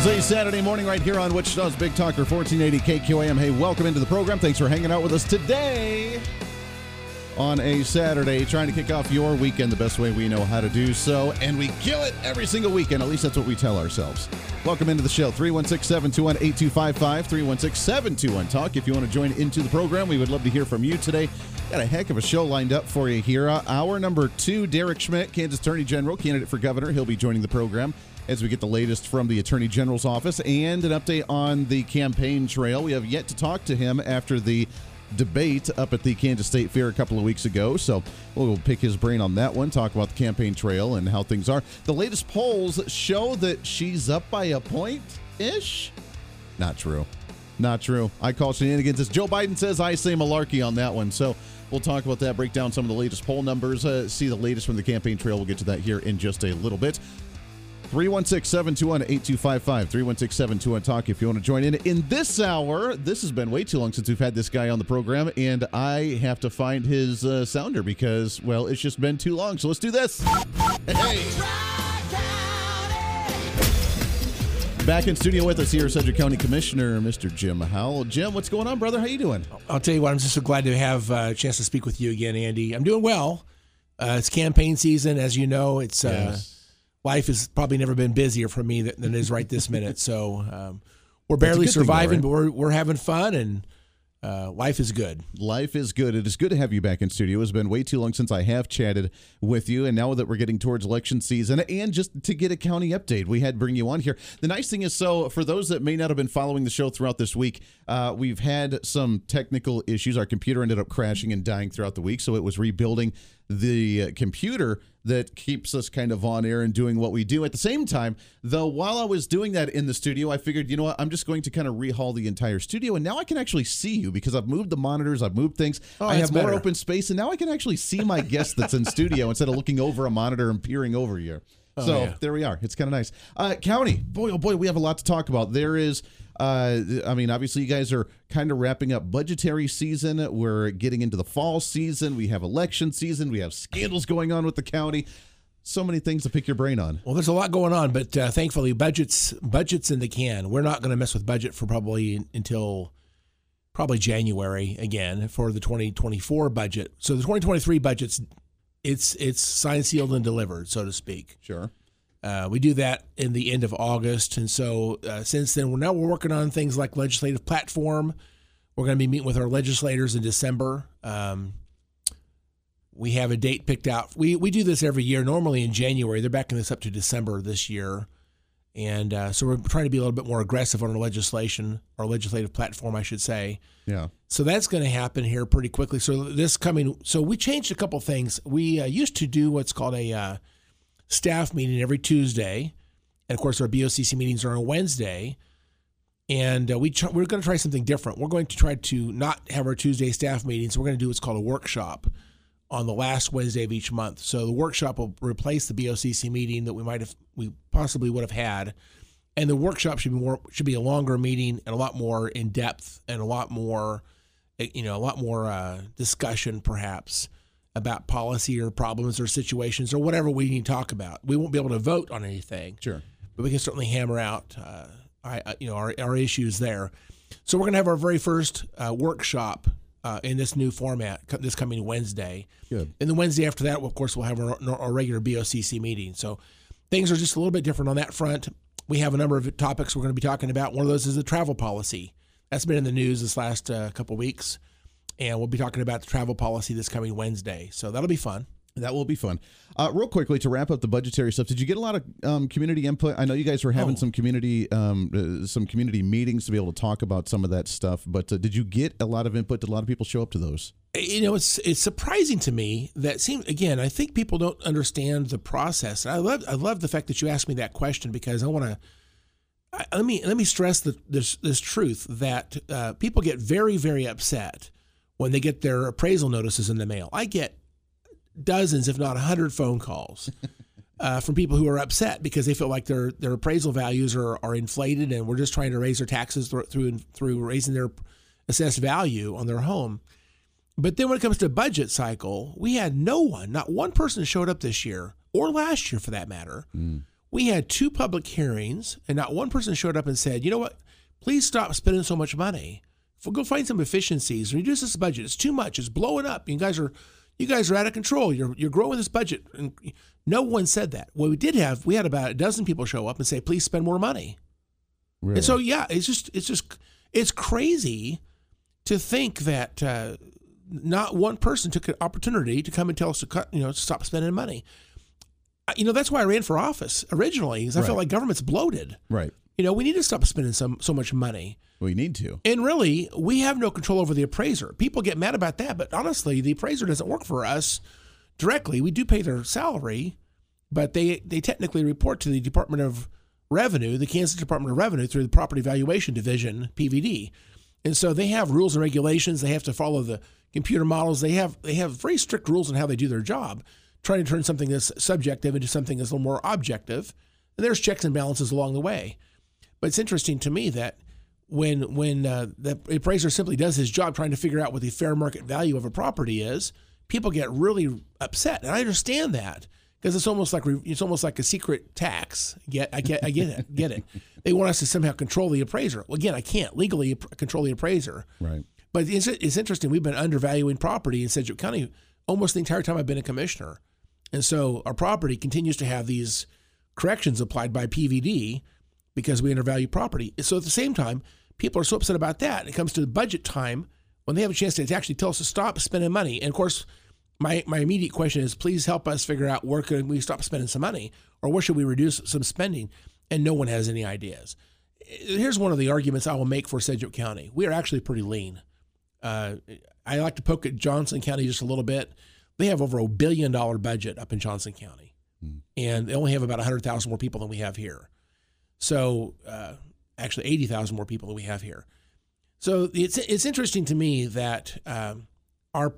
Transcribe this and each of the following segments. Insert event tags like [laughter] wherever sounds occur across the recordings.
Is a Saturday morning right here on Wichita's Big Talker 1480 KQAM. Hey, welcome into the program. Thanks for hanging out with us today on a Saturday, trying to kick off your weekend the best way we know how to do so. And we kill it every single weekend. At least that's what we tell ourselves. Welcome into the show 316 721 8255 316 721 Talk. If you want to join into the program, we would love to hear from you today. Got a heck of a show lined up for you here. Uh, hour number two, Derek Schmidt, Kansas Attorney General, candidate for governor. He'll be joining the program as we get the latest from the Attorney General's office and an update on the campaign trail. We have yet to talk to him after the debate up at the Kansas State Fair a couple of weeks ago. So we'll pick his brain on that one, talk about the campaign trail and how things are. The latest polls show that she's up by a point ish. Not true. Not true. I call shenanigans. As Joe Biden says, I say malarkey on that one. So we'll talk about that, break down some of the latest poll numbers, uh, see the latest from the campaign trail. We'll get to that here in just a little bit. 316 721 8255. 316 721 Talk if you want to join in. In this hour, this has been way too long since we've had this guy on the program, and I have to find his uh, sounder because, well, it's just been too long. So let's do this. Hey. Back in studio with us here, Sedgwick County Commissioner, Mr. Jim Howell. Jim, what's going on, brother? How you doing? I'll tell you what, I'm just so glad to have uh, a chance to speak with you again, Andy. I'm doing well. Uh, it's campaign season, as you know. It's uh, Yes. Life has probably never been busier for me than, than it is right this minute. So um, we're barely thing, though, surviving, right? but we're we're having fun, and uh, life is good. Life is good. It is good to have you back in studio. It's been way too long since I have chatted with you, and now that we're getting towards election season, and just to get a county update, we had to bring you on here. The nice thing is, so for those that may not have been following the show throughout this week, uh, we've had some technical issues. Our computer ended up crashing and dying throughout the week, so it was rebuilding the uh, computer that keeps us kind of on air and doing what we do. At the same time, though, while I was doing that in the studio, I figured, you know what, I'm just going to kind of rehaul the entire studio, and now I can actually see you because I've moved the monitors, I've moved things, Oh, I have more open space, and now I can actually see my guest that's in studio [laughs] instead of looking over a monitor and peering over you. So Oh, yeah. there we are. It's kind of nice. Uh, county, boy, oh boy, we have a lot to talk about. There is. Uh, I mean, obviously, you guys are kind of wrapping up budgetary season. We're getting into the fall season. We have election season. We have scandals going on with the county. So many things to pick your brain on. Well, there's a lot going on, but uh, thankfully, budgets budgets in the can. We're not going to mess with budget for probably until probably January again for the 2024 budget. So the 2023 budget's it's it's signed, sealed, and delivered, so to speak. Sure. Uh, we do that in the end of August, and so uh, since then, we're now we're working on things like legislative platform. We're going to be meeting with our legislators in December. Um, we have a date picked out. We we do this every year, normally in January. They're backing this up to December this year, and uh, so we're trying to be a little bit more aggressive on our legislation, our legislative platform, I should say. Yeah. So that's going to happen here pretty quickly. So this coming, so we changed a couple things. We uh, used to do what's called a uh, staff meeting every Tuesday, and of course our BOCC meetings are on Wednesday. And uh, we tr- we're going to try something different. We're going to try to not have our Tuesday staff meetings. We're going to do what's called a workshop on the last Wednesday of each month. So the workshop will replace the BOCC meeting that we might have we possibly would have had, and the workshop should be more should be a longer meeting and a lot more in depth and a lot more, eh, you know, a lot more uh, discussion perhaps about policy or problems or situations or whatever we need to talk about. We won't be able to vote on anything, Sure. but we can certainly hammer out, uh, I, uh, you know, our, our issues there. So we're going to have our very first uh, workshop uh, in this new format this coming Wednesday. Good. And the Wednesday after that, of course, we'll have our, our regular BOCC meeting. So things are just a little bit different on that front. We have a number of topics we're going to be talking about. One of those is the travel policy. That's been in the news this last uh, couple weeks. And we'll be talking about the travel policy this coming Wednesday. So that'll be fun. That will be fun. Uh, real quickly to wrap up the budgetary stuff, did you get a lot of um, community input? I know you guys were having Oh. some community um, uh, some community meetings to be able to talk about some of that stuff. But uh, did you get a lot of input? Did a lot of people show up to those? you know it's it's surprising to me that seems again i think people don't understand the process and i love i love the fact that you asked me that question because i want to let me let me stress the, this this truth that uh, people get very very upset when they get their appraisal notices in the mail i get dozens if not a hundred phone calls [laughs] uh, from people who are upset because they feel like their their appraisal values are, are inflated and we're just trying to raise their taxes through through, through raising their assessed value on their home but then when it comes to budget cycle, we had no one, not one person showed up this year or last year for that matter. We had two public hearings and not one person showed up and said, you know what, please stop spending so much money. Go find some efficiencies. Reduce this budget. It's too much. It's blowing up. You guys are you guys are out of control. You're you're growing this budget. And no one said that. What we did have, we had about a dozen people show up and say, please spend more money. Really? And so, yeah, it's just, it's just, it's crazy to think that uh, not one person took an opportunity to come and tell us to cut, you know, stop spending money. You know, that's why I ran for office originally, because I felt like government's bloated. right. You know, we need to stop spending some so much money. We need to. And really, we have no control over the appraiser. People get mad about that, but honestly, the appraiser doesn't work for us directly. We do pay their salary, but they they technically report to the Department of Revenue, the Kansas Department of Revenue, through the Property Valuation Division (PVD), and so they have rules and regulations. They have to follow the computer models. They have they have very strict rules on how they do their job, trying to turn something that's subjective into something that's a little more objective. And there's checks and balances along the way. But it's interesting to me that when when uh, the appraiser simply does his job trying to figure out what the fair market value of a property is, people get really upset, and I understand that because it's almost like it's almost like a secret tax. Get I get I get it get it. [laughs] They want us to somehow control the appraiser. Well, again, I can't legally control the appraiser. Right. But it's, it's interesting. We've been undervaluing property in Sedgwick County almost the entire time I've been a commissioner. And so our property continues to have these corrections applied by PVD because we undervalue property. So at the same time, people are so upset about that. It comes to the budget time when they have a chance to actually tell us to stop spending money. And of course, my, my immediate question is please help us figure out where can we stop spending some money or where should we reduce some spending? And no one has any ideas. Here's one of the arguments I will make for Sedgwick County. We are actually pretty lean. Uh, I like to poke at Johnson County just a little bit. They have over a billion dollar budget up in Johnson County, and they only have about 100,000 more people than we have here. So, uh, actually, 80,000 more people than we have here. So it's it's interesting to me that um, our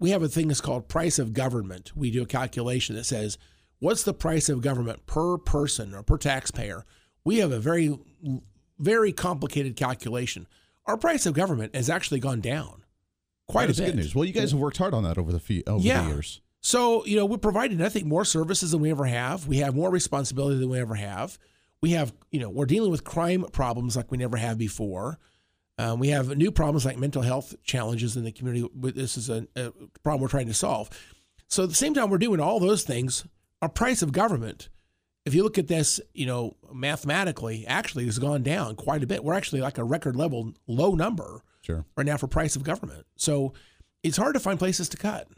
we have a thing that's called price of government. We do a calculation that says what's the price of government per person or per taxpayer. We have a very very complicated calculation. Our price of government has actually gone down quite That's a bit. good news. Well, you guys have worked hard on that over the over Yeah. the years. So, you know, we're providing, I think, more services than we ever have. We have more responsibility than we ever have. We have, you know, we're dealing with crime problems like we never have before. Um, we have new problems like mental health challenges in the community. This is a, a problem we're trying to solve. So, at the same time, we're doing all those things. Our price of government, if you look at this, you know, mathematically, actually has gone down quite a bit. We're actually like a record level low number Sure. right now for price of government. So, it's hard to find places to cut.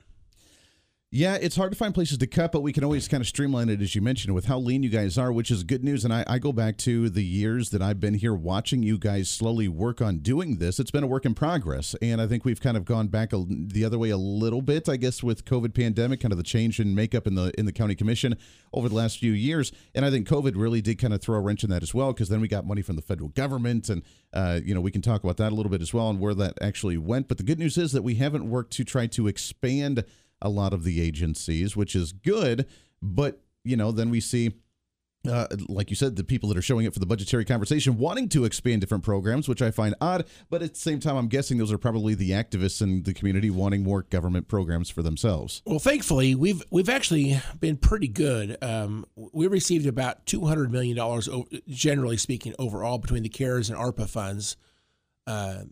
Yeah, it's hard to find places to cut, but we can always kind of streamline it, as you mentioned, with how lean you guys are, which is good news. And I, I go back to the years that I've been here watching you guys slowly work on doing this. It's been a work in progress. And I think we've kind of gone back a, the other way a little bit, I guess, with COVID pandemic, kind of the change in makeup in the in the county commission over the last few years. And I think COVID really did kind of throw a wrench in that as well, because then we got money from the federal government. And, uh, you know, we can talk about that a little bit as well and where that actually went. But the good news is that we haven't worked to try to expand a lot of the agencies, which is good. But, you know, then we see, uh, like you said, the people that are showing up for the budgetary conversation wanting to expand different programs, which I find odd. But at the same time, I'm guessing those are probably the activists in the community wanting more government programs for themselves. Well, thankfully, we've we've actually been pretty good. Um, we received about two hundred million dollars, generally speaking, overall between the CARES and ARPA funds. Uh,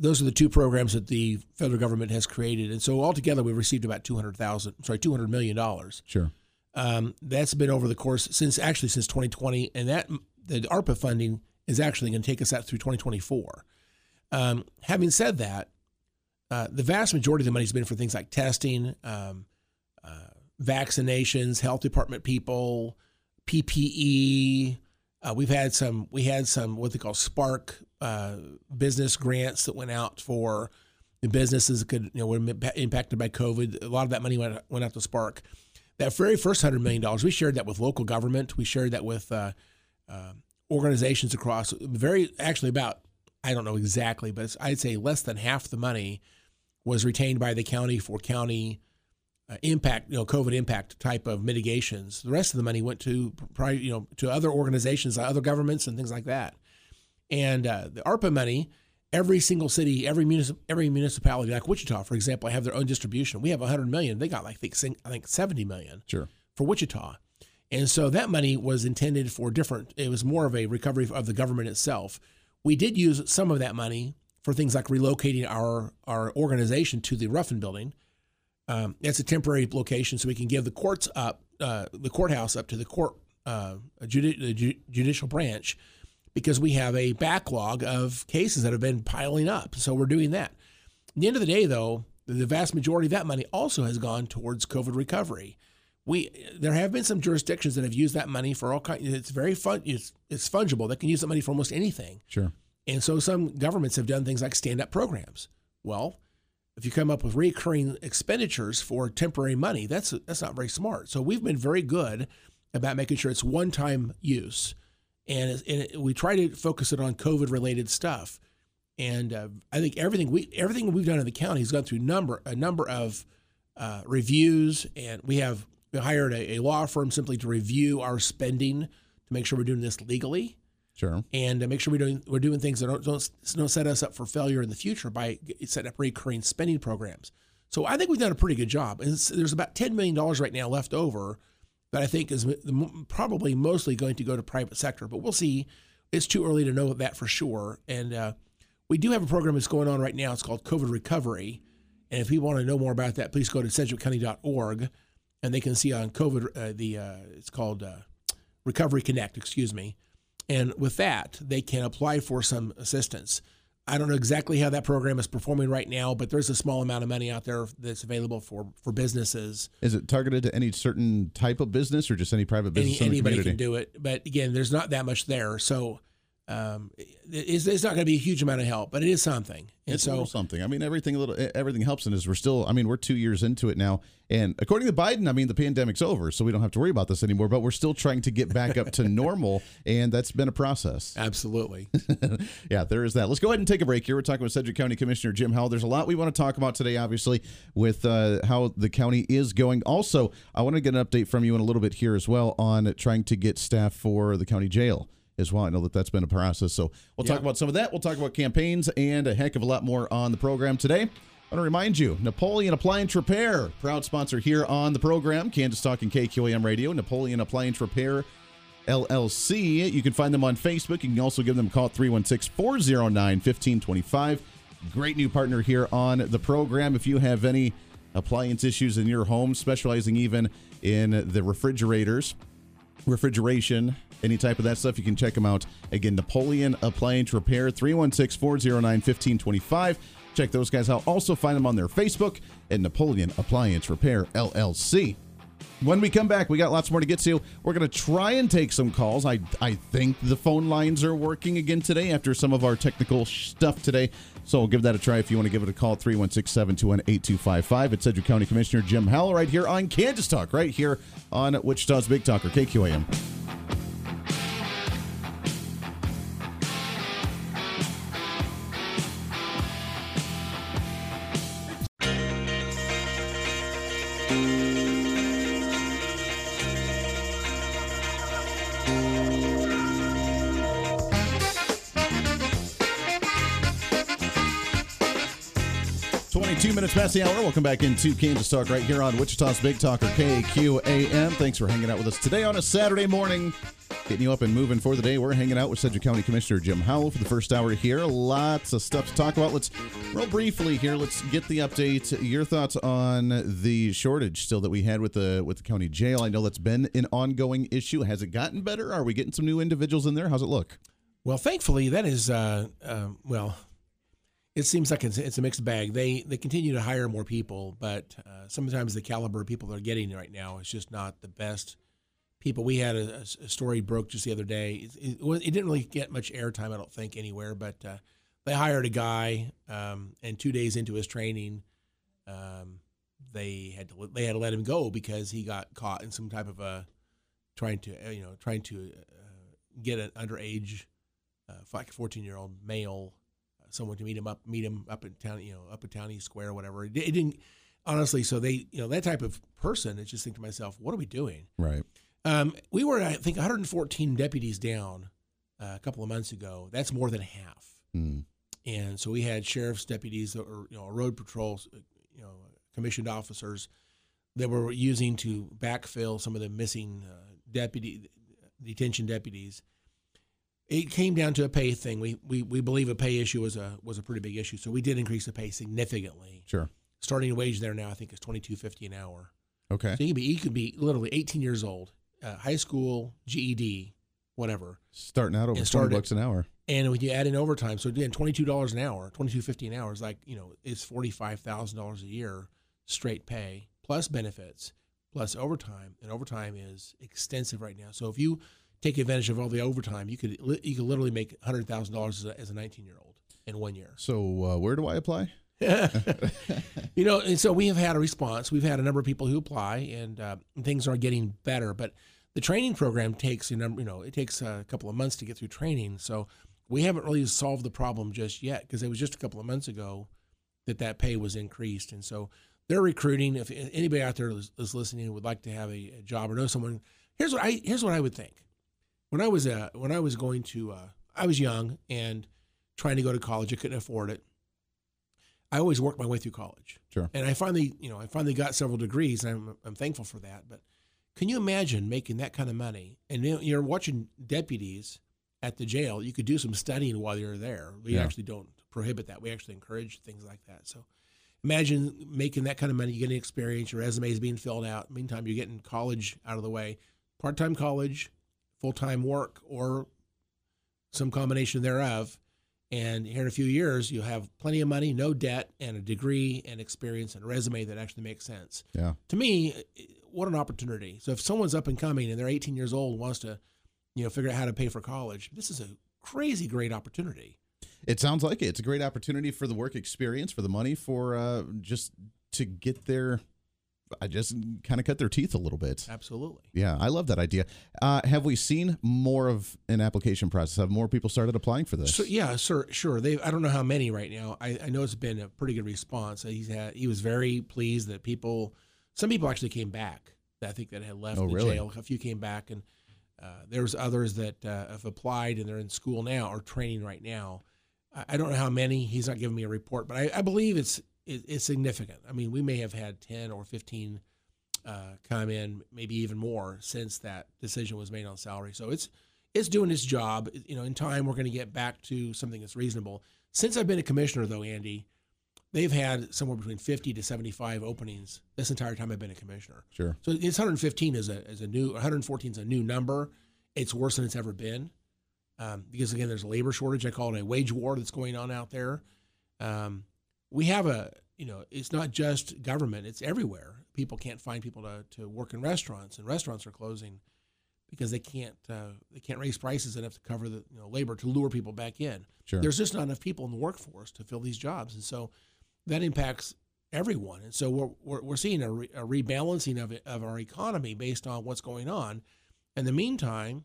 those are the two programs that the federal government has created, and so altogether, we've received about two hundred thousand, sorry, two hundred million dollars. Sure. Um, that's been over the course since actually since 2020, and that the ARPA funding is actually going to take us out through 2024. Um, having said that, uh, the vast majority of the money has been for things like testing, um, uh, vaccinations, health department people, PPE. Uh, we've had some. We had some what they call Spark uh, business grants that went out for the businesses that could you know were impacted by COVID. A lot of that money went went out to Spark. That very first hundred million dollars, we shared that with local government. We shared that with uh, uh, organizations across. Very actually about I don't know exactly, but I'd say less than half the money was retained by the county for county uh, impact, you know, COVID impact type of mitigations. The rest of the money went to, probably, you know, to other organizations, other governments, and things like that. And uh, the ARPA money, every single city, every municip- every municipality, like Wichita, for example, have their own distribution. We have 100 million. They got like I think 70 million. Sure. For Wichita. And so that money was intended for different. It was more of a recovery of the government itself. We did use some of that money for things like relocating our our organization to the Ruffin Building. Um, it's a temporary location, so we can give the courts up, uh, the courthouse up to the court, uh, judi- the ju- judicial branch, because we have a backlog of cases that have been piling up. So we're doing that. At the end of the day, though, the vast majority of that money also has gone towards COVID recovery. We there have been some jurisdictions that have used that money for all kinds. It's very fun. It's it's fungible. They can use that money for almost anything. Sure. And so some governments have done things like stand up programs. Well, if you come up with recurring expenditures for temporary money, that's that's not very smart. So we've been very good about making sure it's one time use, and, and we try to focus it on COVID related stuff. And uh, I think everything we everything we've done in the county has gone through number a number of uh, reviews, and we have we hired a, a law firm simply to review our spending to make sure we're doing this legally Sure. And make sure we're doing we're doing things that don't, don't don't set us up for failure in the future by setting up recurring spending programs. So I think we've done a pretty good job. And there's about ten million dollars right now left over that I think is probably mostly going to go to private sector. But we'll see. It's too early to know that for sure. And uh, we do have a program that's going on right now. It's called COVID Recovery. And if you want to know more about that, please go to sedgwickcounty.org and they can see on COVID uh, the uh, it's called uh, Recovery Connect. Excuse me and with that, they can apply for some assistance. I don't know exactly how that program is performing right now, but there's a small amount of money out there that's available for, for businesses. Is it targeted to any certain type of business or just any private business? Any, anybody can do it, but again, there's not that much there, so um, it's, it's, not going to be a huge amount of help, but it is something. And it's so something. I mean, everything a little, everything helps, and as we're still, I mean, we're two years into it now, and according to Biden, I mean, the pandemic's over, so we don't have to worry about this anymore. But we're still trying to get back up to [laughs] normal, and that's been a process. Absolutely. [laughs] yeah, there is that. Let's go ahead and take a break here. We're talking with Sedgwick County Commissioner Jim Howell. There's a lot we want to talk about today, obviously, with uh, how the county is going. Also, I want to get an update from you in a little bit here as well on trying to get staff for the county jail as well. I know that that's been a process. So we'll yeah. talk about some of that. We'll talk about campaigns and a heck of a lot more on the program today. I want to remind you, Napoleon Appliance Repair, proud sponsor here on the program, Kansas Talk and KQAM Radio, Napoleon Appliance Repair LLC. You can find them on Facebook. You can also give them a call at 316 409 1525. Great new partner here on the program. If you have any appliance issues in your home, specializing even in the refrigerators, refrigeration, any type of that stuff, you can check them out. Again, Napoleon Appliance Repair, 316 409 1525. Check those guys out. Also, find them on their Facebook at Napoleon Appliance Repair LLC. When we come back, we got lots more to get to. We're going to try and take some calls. I I think the phone lines are working again today after some of our technical stuff today. So we'll give that a try if you want to give it a call 316 721 8255. It's Sedgwick County Commissioner Jim Howell right here on Kansas Talk, right here on Wichita's Big Talker, KQAM. 22 minutes past the hour. Welcome back into Kansas Talk right here on Wichita's Big Talker KQAM. Thanks for hanging out with us today on a Saturday morning. Getting you up and moving for the day. We're hanging out with Sedgwick County Commissioner Jim Howell for the first hour here. Lots of stuff to talk about. Let's real briefly here. Let's get the update. Your thoughts on the shortage still that we had with the with the county jail. I know that's been an ongoing issue. Has it gotten better? Are we getting some new individuals in there? How's it look? Well, thankfully, that is uh, uh, well it seems like it's, it's a mixed bag. They they continue to hire more people, but uh, sometimes the caliber of people they're getting right now is just not the best people. We had a, a story broke just the other day. It, it, it, didn't really get much airtime, I don't think, anywhere. But uh, they hired a guy, um, and two days into his training, um, they had to they had to let him go because he got caught in some type of a trying to uh, you know trying to uh, get an underage, uh, like fourteen year old male, someone to meet him up meet him up in town you know up in Town Square or whatever. It, it didn't honestly. So they you know that type of person. I just think to myself, what are we doing? Right. Um, we were I think 114 deputies down uh, a couple of months ago. That's more than half. Mm. And so we had sheriff's deputies or you know road patrols, you know commissioned officers that were using to backfill some of the missing uh, deputy detention deputies. It came down to a pay thing. We, we we believe a pay issue was a was a pretty big issue, so we did increase the pay significantly. Sure. Starting wage there now, I think is twenty two fifty an hour. Okay. So you could be you could be literally eighteen years old, uh, high school, GED, whatever, Starting out over twenty bucks an hour. and when you add in overtime, so again, twenty two dollars an hour, twenty two fifty an hour is like you know is forty five thousand dollars a year straight pay plus benefits plus overtime, and overtime is extensive right now. So if you take advantage of all the overtime, you could you could literally make hundred thousand dollars as a nineteen year old in one year. So uh, where do I apply? [laughs] [laughs] you know, and so we have had a response. We've had a number of people who apply, and uh, things are getting better. But the training program takes a number, you know, it takes a couple of months to get through training. So we haven't really solved the problem just yet because it was just a couple of months ago that that pay was increased, and so they're recruiting. If anybody out there is, is listening and would like to have a, a job or know someone, here's what I here's what I would think. When I was uh, when I was going to, uh, I was young and trying to go to college. I couldn't afford it. I always worked my way through college. Sure. And I finally, you know, I finally got several degrees, I'm, I'm thankful for that. But can you imagine making that kind of money? And you're watching deputies at the jail. You could do some studying while you're there. We Yeah. actually don't prohibit that. We actually encourage things like that. So imagine making that kind of money. You getting experience. Your resume is being filled out. Meantime, you're getting college out of the way. Part time college, full time work, or some combination thereof. And here in a few years, you'll have plenty of money, no debt, and a degree and experience and a resume that actually makes sense. Yeah. To me, what an opportunity. So if someone's up and coming and they're 18 years old and wants to, you know, figure out how to pay for college, this is a crazy great opportunity. It sounds like it. It's a great opportunity for the work experience, for the money, for uh, just to get their, I just kind of cut their teeth a little bit. Absolutely. Yeah, I love that idea. Uh, have we seen more of an application process? Have more people started applying for this? So yeah, sir, sure. They I don't know how many right now. I, I know it's been a pretty good response. He's had he was very pleased that people, some people actually came back. I think that had left Oh, the really? jail. A few came back, and uh, there's others that uh, have applied and they're in school now or training right now. I, I don't know how many. He's not giving me a report, but I, I believe it's it, it's significant. I mean, we may have had ten or fifteen uh, come in, maybe even more since that decision was made on salary. So it's it's doing its job. You know, in time we're going to get back to something that's reasonable. Since I've been a commissioner, though, Andy, they've had somewhere between fifty to seventy-five openings this entire time I've been a commissioner. Sure. So it's 115 is a is a new 114 is a new number. It's worse than it's ever been um, because again, there's a labor shortage. I call it a wage war that's going on out there. Um, we have a you know it's not just government; it's everywhere. People can't find people to, to work in restaurants, and restaurants are closing because they can't uh, they can't raise prices enough to cover the you know labor to lure people back in. Sure. There's just not enough people in the workforce to fill these jobs, and so that impacts everyone. And so we're we're, we're seeing a, re, a rebalancing of it, of our economy based on what's going on. In the meantime,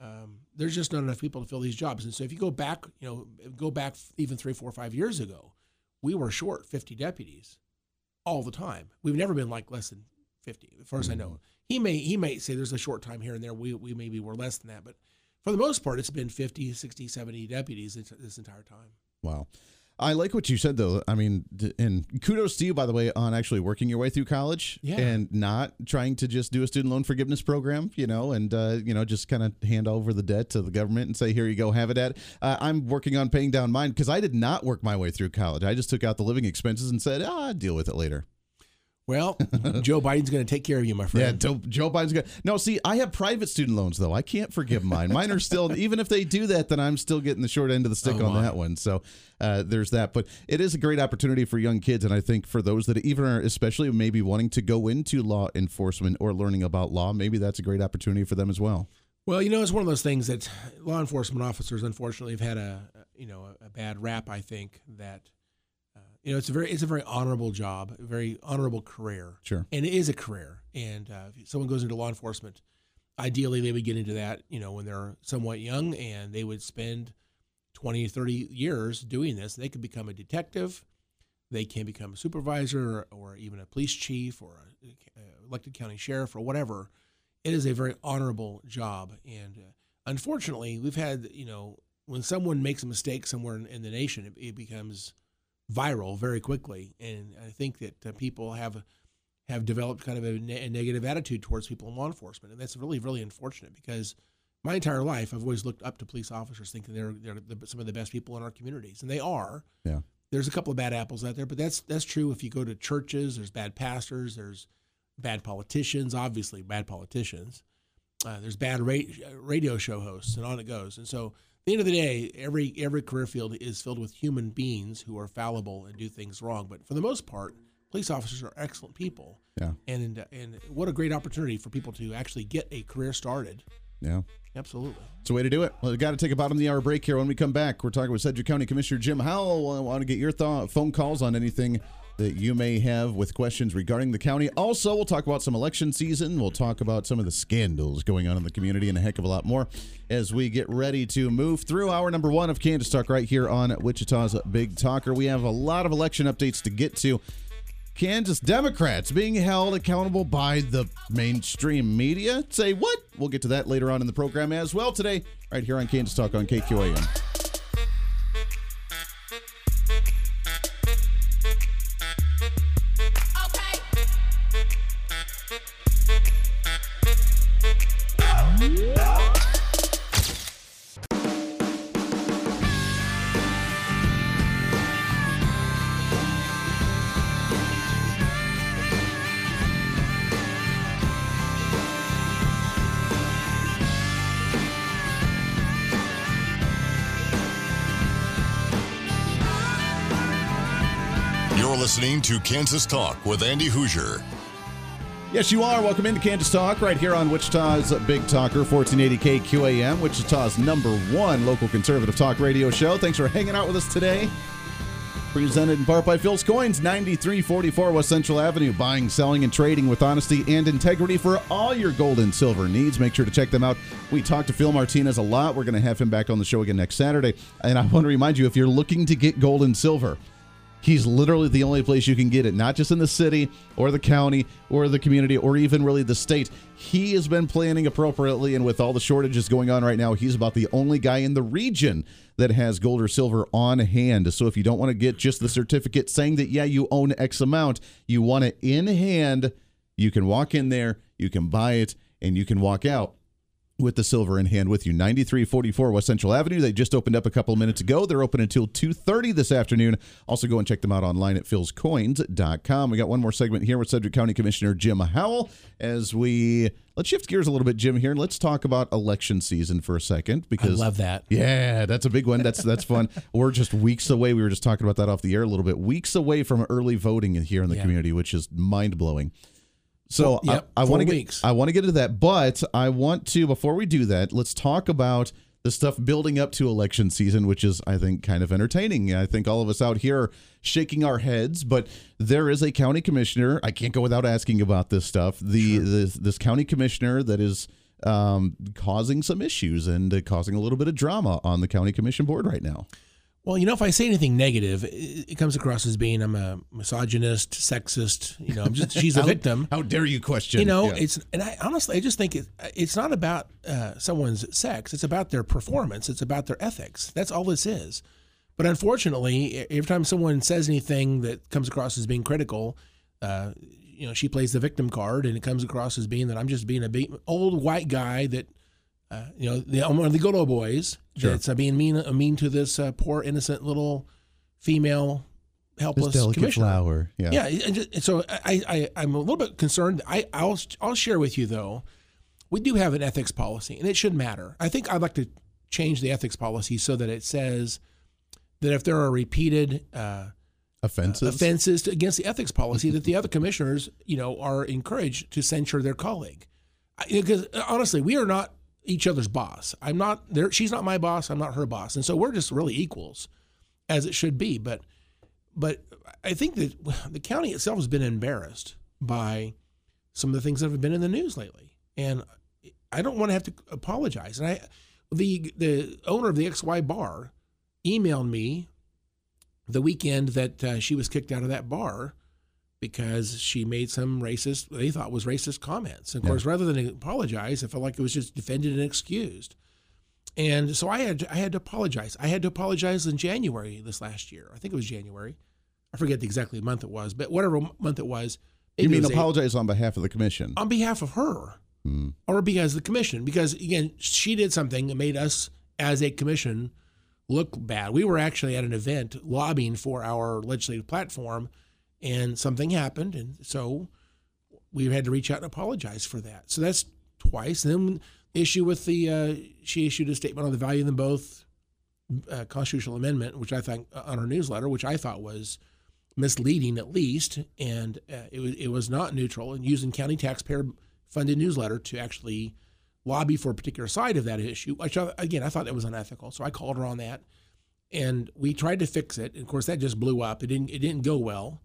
um, there's just not enough people to fill these jobs. And so if you go back, you know, go back even three, four, five years ago, we were short 50 deputies all the time. We've never been like less than 50, as far as I know. Mm-hmm. He may he may say there's a short time here and there. We we maybe were less than that, but for the most part, it's been 50, 60, 70 deputies this, this entire time. Wow. I like what you said though. I mean, and kudos to you, by the way, on actually working your way through college Yeah. and not trying to just do a student loan forgiveness program, you know, and uh, you know just kind of hand over the debt to the government and say, "Here you go, have it at." Uh, I'm working on paying down mine because I did not work my way through college. I just took out the living expenses and said, "Ah, I'll deal with it later." Well, Joe Biden's going to take care of you, my friend. Joe, Joe Biden's good. No, see, I have private student loans though. I can't forgive mine. Mine are still, [laughs] even if they do that, then I'm still getting the short end of the stick Oh, on my. that one. So uh, there's that. But it is a great opportunity for young kids, and I think for those that even are, especially maybe wanting to go into law enforcement or learning about law, maybe that's a great opportunity for them as well. Well, you know, it's one of those things that law enforcement officers, unfortunately, have had a you know a, bad rap. I think that you know it's a very it's a very honorable job, a very honorable career. Sure. and it is a career. And uh, if someone goes into law enforcement, ideally they would get into that you know when they're somewhat young, and they would spend 20, 30 years doing this. They could become a detective. They can become a supervisor or, or even a police chief or a, a elected county sheriff or whatever it is a very honorable job. And uh, unfortunately, we've had, you know, when someone makes a mistake somewhere in, in the nation, it, it becomes viral very quickly. And I think that uh, people have have developed kind of a, ne- a negative attitude towards people in law enforcement, and that's really, really unfortunate because my entire life I've always looked up to police officers, thinking they're they're the, some of the best people in our communities, and they are. Yeah. There's a couple of bad apples out there, but that's that's true. If you go to churches, there's bad pastors, there's bad politicians, obviously bad politicians. Uh, there's bad ra- radio show hosts, and on it goes. And so, the end of the day, every every career field is filled with human beings who are fallible and do things wrong. But for the most part, police officers are excellent people. Yeah. And and what a great opportunity for people to actually get a career started. Yeah. Absolutely. It's a way to do it. Well, we've got to take a bottom of the hour break here. When we come back, we're talking with Sedgwick County Commissioner Jim Howell. I want to get your thought, phone calls on anything that you may have with questions regarding the county. Also, we'll talk about some election season. We'll talk about some of the scandals going on in the community and a heck of a lot more as we get ready to move through hour number one of Kansas Talk right here on Wichita's Big Talker. We have a lot of election updates to get to. Kansas Democrats being held accountable by the mainstream media. Say what? We'll get to that later on in the program as well today, right here on Kansas Talk on KQAM. Listening to Kansas Talk with Andy Hoosier. Yes, you are. Welcome into Kansas Talk right here on Wichita's Big Talker, 1480 KQAM, Wichita's number one local conservative talk radio show. Thanks for hanging out with us today. Presented in part by Phil's Coins, 9344 West Central Avenue. Buying, selling, and trading with honesty and integrity for all your gold and silver needs. Make sure to check them out. We talked to Phil Martinez a lot. We're going to have him back on the show again next Saturday. And I want to remind you if you're looking to get gold and silver, He's literally the only place you can get it, not just in the city or the county or the community or even really the state. He has been planning appropriately, and with all the shortages going on right now, he's about the only guy in the region that has gold or silver on hand. So if you don't want to get just the certificate saying that, yeah, you own X amount, you want it in hand, you can walk in there, you can buy it, and you can walk out with the silver in hand with you 9344 west central avenue they just opened up a couple of minutes ago they're open until 2.30 this afternoon also go and check them out online at philscoins.com we got one more segment here with sedgwick county commissioner jim howell as we let's shift gears a little bit jim here and let's talk about election season for a second because I love that. yeah, that's a big one. That's that's fun. [laughs] We're just weeks away. We were just talking about that off the air a little bit. Weeks away from early voting here in the Yeah. community, which is mind So Yep, I, I want to get weeks. I want to get into that, but I want to before we do that, let's talk about the stuff building up to election season, which is I think kind of entertaining. I think all of us out here are shaking our heads, but there is a county commissioner. I can't go without asking about this stuff. The this, this county commissioner that is um, causing some issues and uh, causing a little bit of drama on the county commission board right now. Well, you know, if I say anything negative, it, comes across as being I'm a misogynist, sexist. You know, I'm just she's a [laughs] How- victim. How dare you question? You know, Yeah. it's and I honestly I just think it, it's not about uh, someone's sex. It's about their performance. It's about their ethics. That's all this is. But unfortunately, every time someone says anything that comes across as being critical, uh, you know, she plays the victim card, and it comes across as being that I'm just being a big, old white guy that, uh, you know, the, I'm one of the good old boys Sure. that's uh, being mean, uh, mean to this uh, poor innocent little female helpless This delicate commissioner. flower. Yeah. Yeah, and just- and so I, I I'm a little bit concerned. I I'll I'll share with you though, we do have an ethics policy, and it should matter. I think I'd like to change the ethics policy so that it says that if there are repeated uh, Offenses. offenses to, against the ethics policy, that the other commissioners, you know, are encouraged to censure their colleague. Because honestly, we are not each other's boss. I'm not there. She's not my boss. I'm not her boss, and so we're just really equals, as it should be. But, but I think that [sighs] the county itself has been embarrassed by some of the things that have been in the news lately, and I don't want to have to apologize. And I, the the owner of the XY bar, emailed me the weekend that uh, she was kicked out of that bar because she made some racist, they thought was racist comments. And of course, rather than apologize, I felt like it was just defended and excused. And so I had I had to apologize. I had to apologize in January this last year. I think it was January. I forget the exactly month it was, but whatever month it was. you mean was apologize on behalf of the commission? on behalf of her hmm. or because of the commission because again she did something that made us as a commission look bad we were actually at an event lobbying for our legislative platform and something happened and so we had to reach out and apologize for that so that's twice and then the issue with the uh, she issued a statement on the value of them both uh, constitutional amendment which i think uh, on her newsletter which i thought was misleading at least, and uh, it was it was not neutral and using county taxpayer funded newsletter to actually lobby for a particular side of that issue. Which I, again, I thought that was unethical, so I called her on that, and we tried to fix it. And of course, that just blew up. It didn't it didn't go well.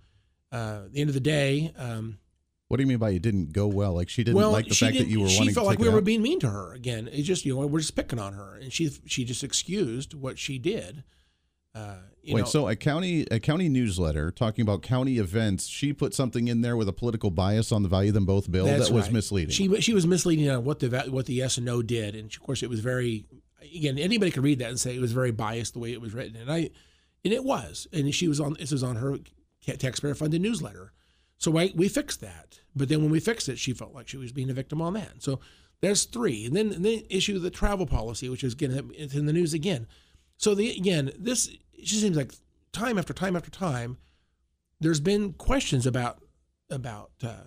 Uh, at the end of the day, um, what do you mean by it didn't go well? Like she didn't well, like the fact that you were wanting. she felt to like we were out? being mean to her again. It just you know we're just picking on her, and she she just excused what she did. Uh, you Wait, know, so a county a county newsletter talking about county events, she put something in there with a political bias on the value of them both bill that was right. misleading. She she was misleading on what the what the yes and no did, and of course it was very. Again, anybody could read that and say it was very biased the way it was written, and I, and it was, and she was on. This was on her taxpayer funded newsletter, so I, we fixed that. But then when we fixed it, she felt like she was being a victim on that. So there's three, and then then issue the travel policy, which is again it's in the news again. So the again this she seems like time after time after time, there's been questions about about uh,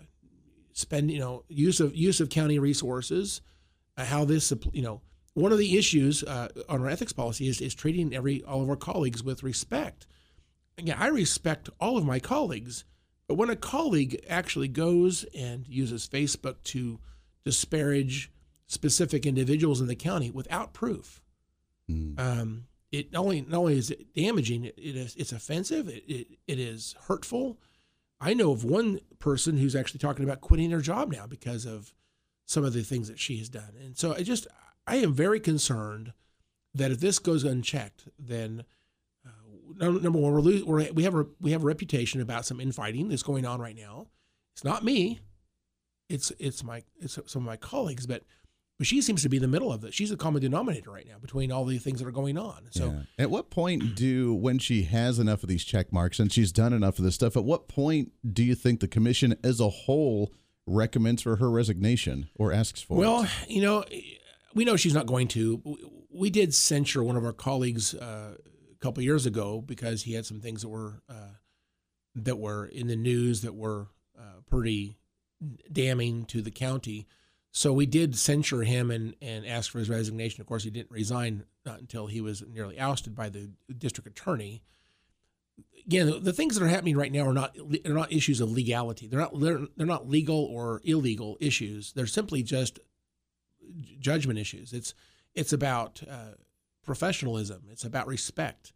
spend you know use of use of county resources, uh, how this you know one of the issues uh, on our ethics policy is is treating every all of our colleagues with respect. Again, I respect all of my colleagues, but when a colleague actually goes and uses Facebook to disparage specific individuals in the county without proof, um, it not only not only is it damaging, it, it is it's offensive, it, it, it is hurtful. I know of one person who's actually talking about quitting her job now because of some of the things that she has done. And so I just I am very concerned that if this goes unchecked, then number one, we're, lo- we're we have a we have a reputation about some infighting that's going on right now. It's not me, it's it's my it's some of my colleagues, but but she seems to be in the middle of it. She's a common denominator right now between all the things that are going on. So. Yeah. At what point do, when she has enough of these check marks and she's done enough of this stuff, at what point do you think the commission as a whole recommends for her resignation or asks for Well, it? you know, we know she's not going to. We did censure one of our colleagues uh, a couple years ago because he had some things that were uh, that were in the news that were uh, pretty damning to the county. So we did censure him and, and ask for his resignation. Of course, he didn't resign until he was nearly ousted by the district attorney. Again, the, the things that are happening right now are not are not issues of legality. They're not they're, they're not legal or illegal issues. They're simply just judgment issues. It's it's about uh, professionalism. It's about respect.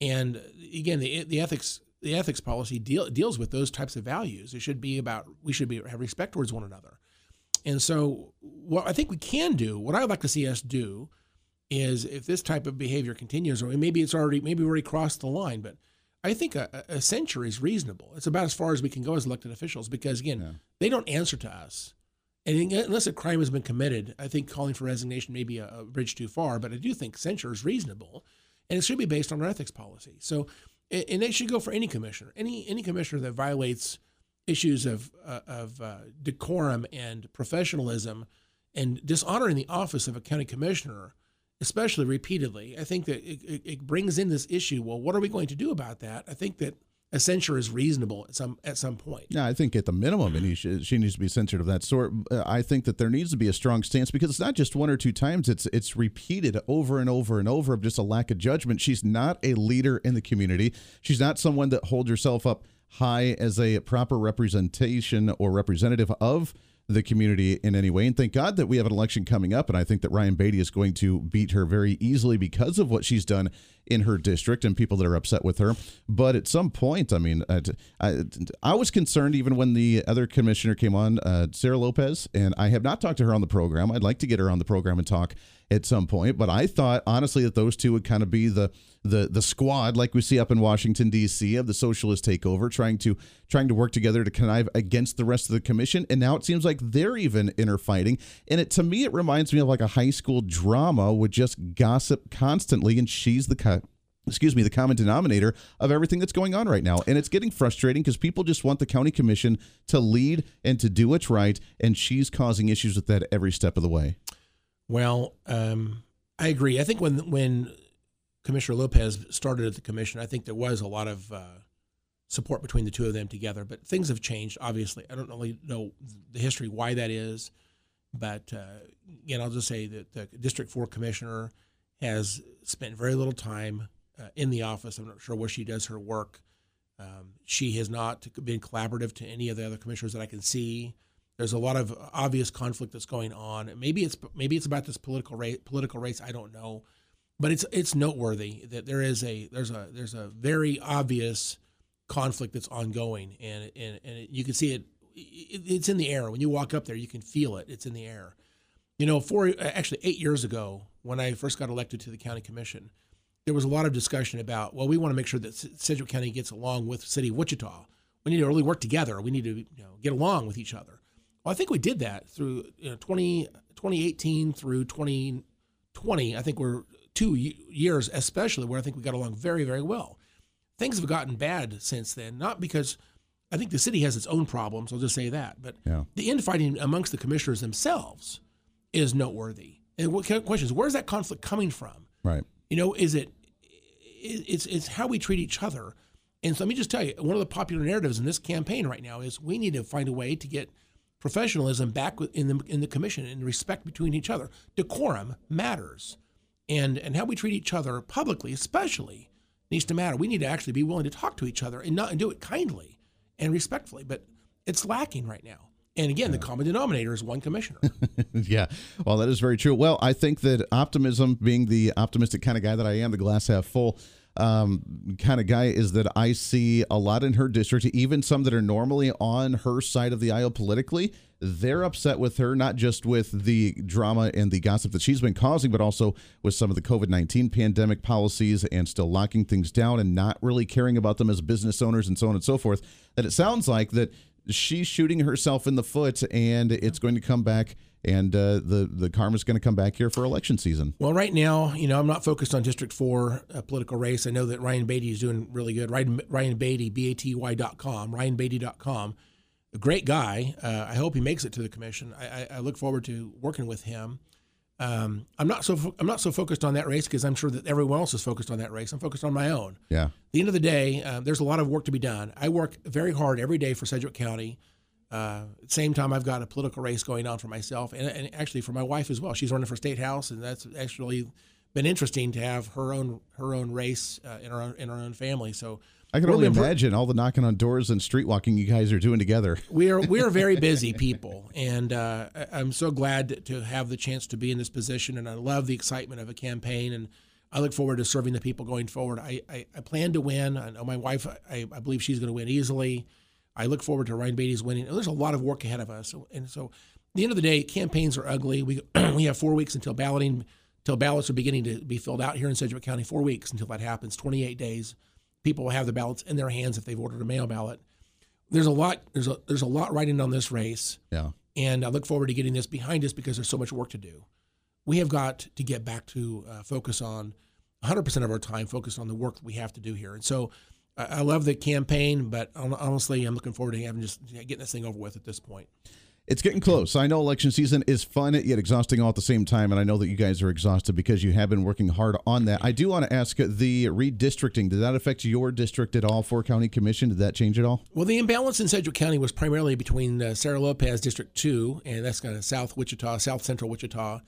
And again, the the ethics the ethics policy deal, deals with those types of values. It should be about we should be have respect towards one another. And so, what I think we can do, what I would like to see us do, is if this type of behavior continues, or maybe it's already maybe we already crossed the line, but I think a, a censure is reasonable. It's about as far as we can go as elected officials because again, they don't answer to us. And unless a crime has been committed, I think calling for resignation may be a, bridge too far. But I do think censure is reasonable, and it should be based on our ethics policy. So, and it should go for any commissioner, any any commissioner that violates issues of uh, of uh, decorum and professionalism and dishonoring the office of a county commissioner, especially repeatedly. I think that it, it brings in this issue. Well, what are we going to do about that? I think that a censure is reasonable at some at some point. Yeah, I think at the minimum, and she, needs to be censored of that sort. Uh, I think that there needs to be a strong stance because it's not just one or two times; it's it's repeated over and over and over of just a lack of judgment. She's not a leader in the community. She's not someone that holds herself up high as a proper representation or representative of the community in any way. And thank God that we have an election coming up. And I think that Ryan Baty is going to beat her very easily because of what she's done in her district and people that are upset with her. But at some point, I mean, I, I, I was concerned even when the other commissioner came on, uh, Sarah Lopez, and I have not talked to her on the program. I'd like to get her on the program and talk at some point. But I thought honestly that those two would kind of be the the the squad like we see up in Washington D.C. of the socialist takeover, trying to trying to work together to connive against the rest of the commission. And now it seems like they're even inner fighting. And it to me it reminds me of like a high school drama with just gossip constantly, and she's the excuse me, the common denominator of everything that's going on right now. And it's getting frustrating because people just want the county commission to lead and to do what's right. And she's causing issues with that every step of the way. Well, um, I agree. I think when when Commissioner Lopez started at the commission, I think there was a lot of uh, support between the two of them together. But things have changed. Obviously, I don't really know the history why that is, but uh, again, I'll just say that the District Four commissioner has spent very little time uh, in the office. I'm not sure where she does her work. Um, she has not been collaborative to any of the other commissioners that I can see. There's a lot of obvious conflict that's going on. Maybe it's maybe it's about this political race. Political race, I don't know, but it's it's noteworthy that there is a there's a there's a very obvious conflict that's ongoing, and and, and you can see it, it. It's in the air when you walk up there. You can feel it. It's in the air. You know, four actually eight years ago when I first got elected to the county commission, there was a lot of discussion about well, we want to make sure that Sedgwick County gets along with the city of Wichita. We need to really work together. We need to you know, get along with each other. Well, I think we did that through you know, 20, 2018 through 2020. I think we're two years, especially where I think we got along very, very well. Things have gotten bad since then, not because I think the city has its own problems. I'll just say that, but yeah. the infighting amongst the commissioners themselves is noteworthy. And what question is, where's that conflict coming from? Right. You know, is it? It's it's how we treat each other. And so let me just tell you, one of the popular narratives in this campaign right now is we need to find a way to get professionalism back in the in the commission and respect between each other. Decorum matters, and and how we treat each other publicly, especially, needs to matter. We need to actually be willing to talk to each other and not and do it kindly and respectfully. But it's lacking right now. And again, the common denominator is one commissioner. [laughs] yeah, well, that is very true. Well, I think that optimism, being the optimistic kind of guy that I am, the glass half full um, kind of guy is that I see a lot in her district, even some that are normally on her side of the aisle politically. They're upset with her, not just with the drama and the gossip that she's been causing, but also with some of the COVID 19 pandemic policies and still locking things down and not really caring about them as business owners and so on and so forth. That it sounds like that she's shooting herself in the foot and it's going to come back and uh, the the karma's going to come back here for election season. Well, right now, you know, I'm not focused on District Four uh, political race. I know that Ryan Baty is doing really good. Ryan, Ryan Baty, b a t y dot com, ryanbaty.com. A great guy. Uh, I hope he makes it to the commission. I, I, I look forward to working with him. Um, I'm not so fo- I'm not so focused on that race because I'm sure that everyone else is focused on that race. I'm focused on my own. Yeah. At the end of the day, uh, there's a lot of work to be done. I work very hard every day for Sedgwick County. Uh, at the same time, I've got a political race going on for myself, and, and, actually for my wife as well. She's running for state house, and that's actually been interesting to have her own her own race uh, in our own, in our own family. So I can only imagine all the knocking on doors and street walking you guys are doing together. [laughs] We are we are very [laughs] busy people, and uh, I'm so glad to have the chance to be in this position, and I love the excitement of a campaign, and I look forward to serving the people going forward. I I, I plan to win. I know my wife. I, I believe she's going to win easily. I look forward to Ryan Baty's winning. And there's a lot of work ahead of us. And so, at the end of the day, campaigns are ugly. We [clears throat] we have four weeks until balloting, until ballots are beginning to be filled out here in Sedgwick County. Four weeks until that happens. 28 days. People will have the ballots in their hands if they've ordered a mail ballot. There's a lot. There's a there's a lot riding on this race. Yeah. And I look forward to getting this behind us because there's so much work to do. We have got to get back to uh, focus on 100% of our time focused on the work that we have to do here. And so I love the campaign, but honestly, I'm looking forward to having just getting this thing over with at this point. It's getting close. I know election season is fun yet exhausting all at the same time, and I know that you guys are exhausted because you have been working hard on that. I do want to ask the redistricting. Did that affect your district at all for county commission? Did that change at all? Well, the imbalance in Sedgwick County was primarily between uh, Sarah Lopez District Two, and that's kind of South Wichita, South Central Wichita,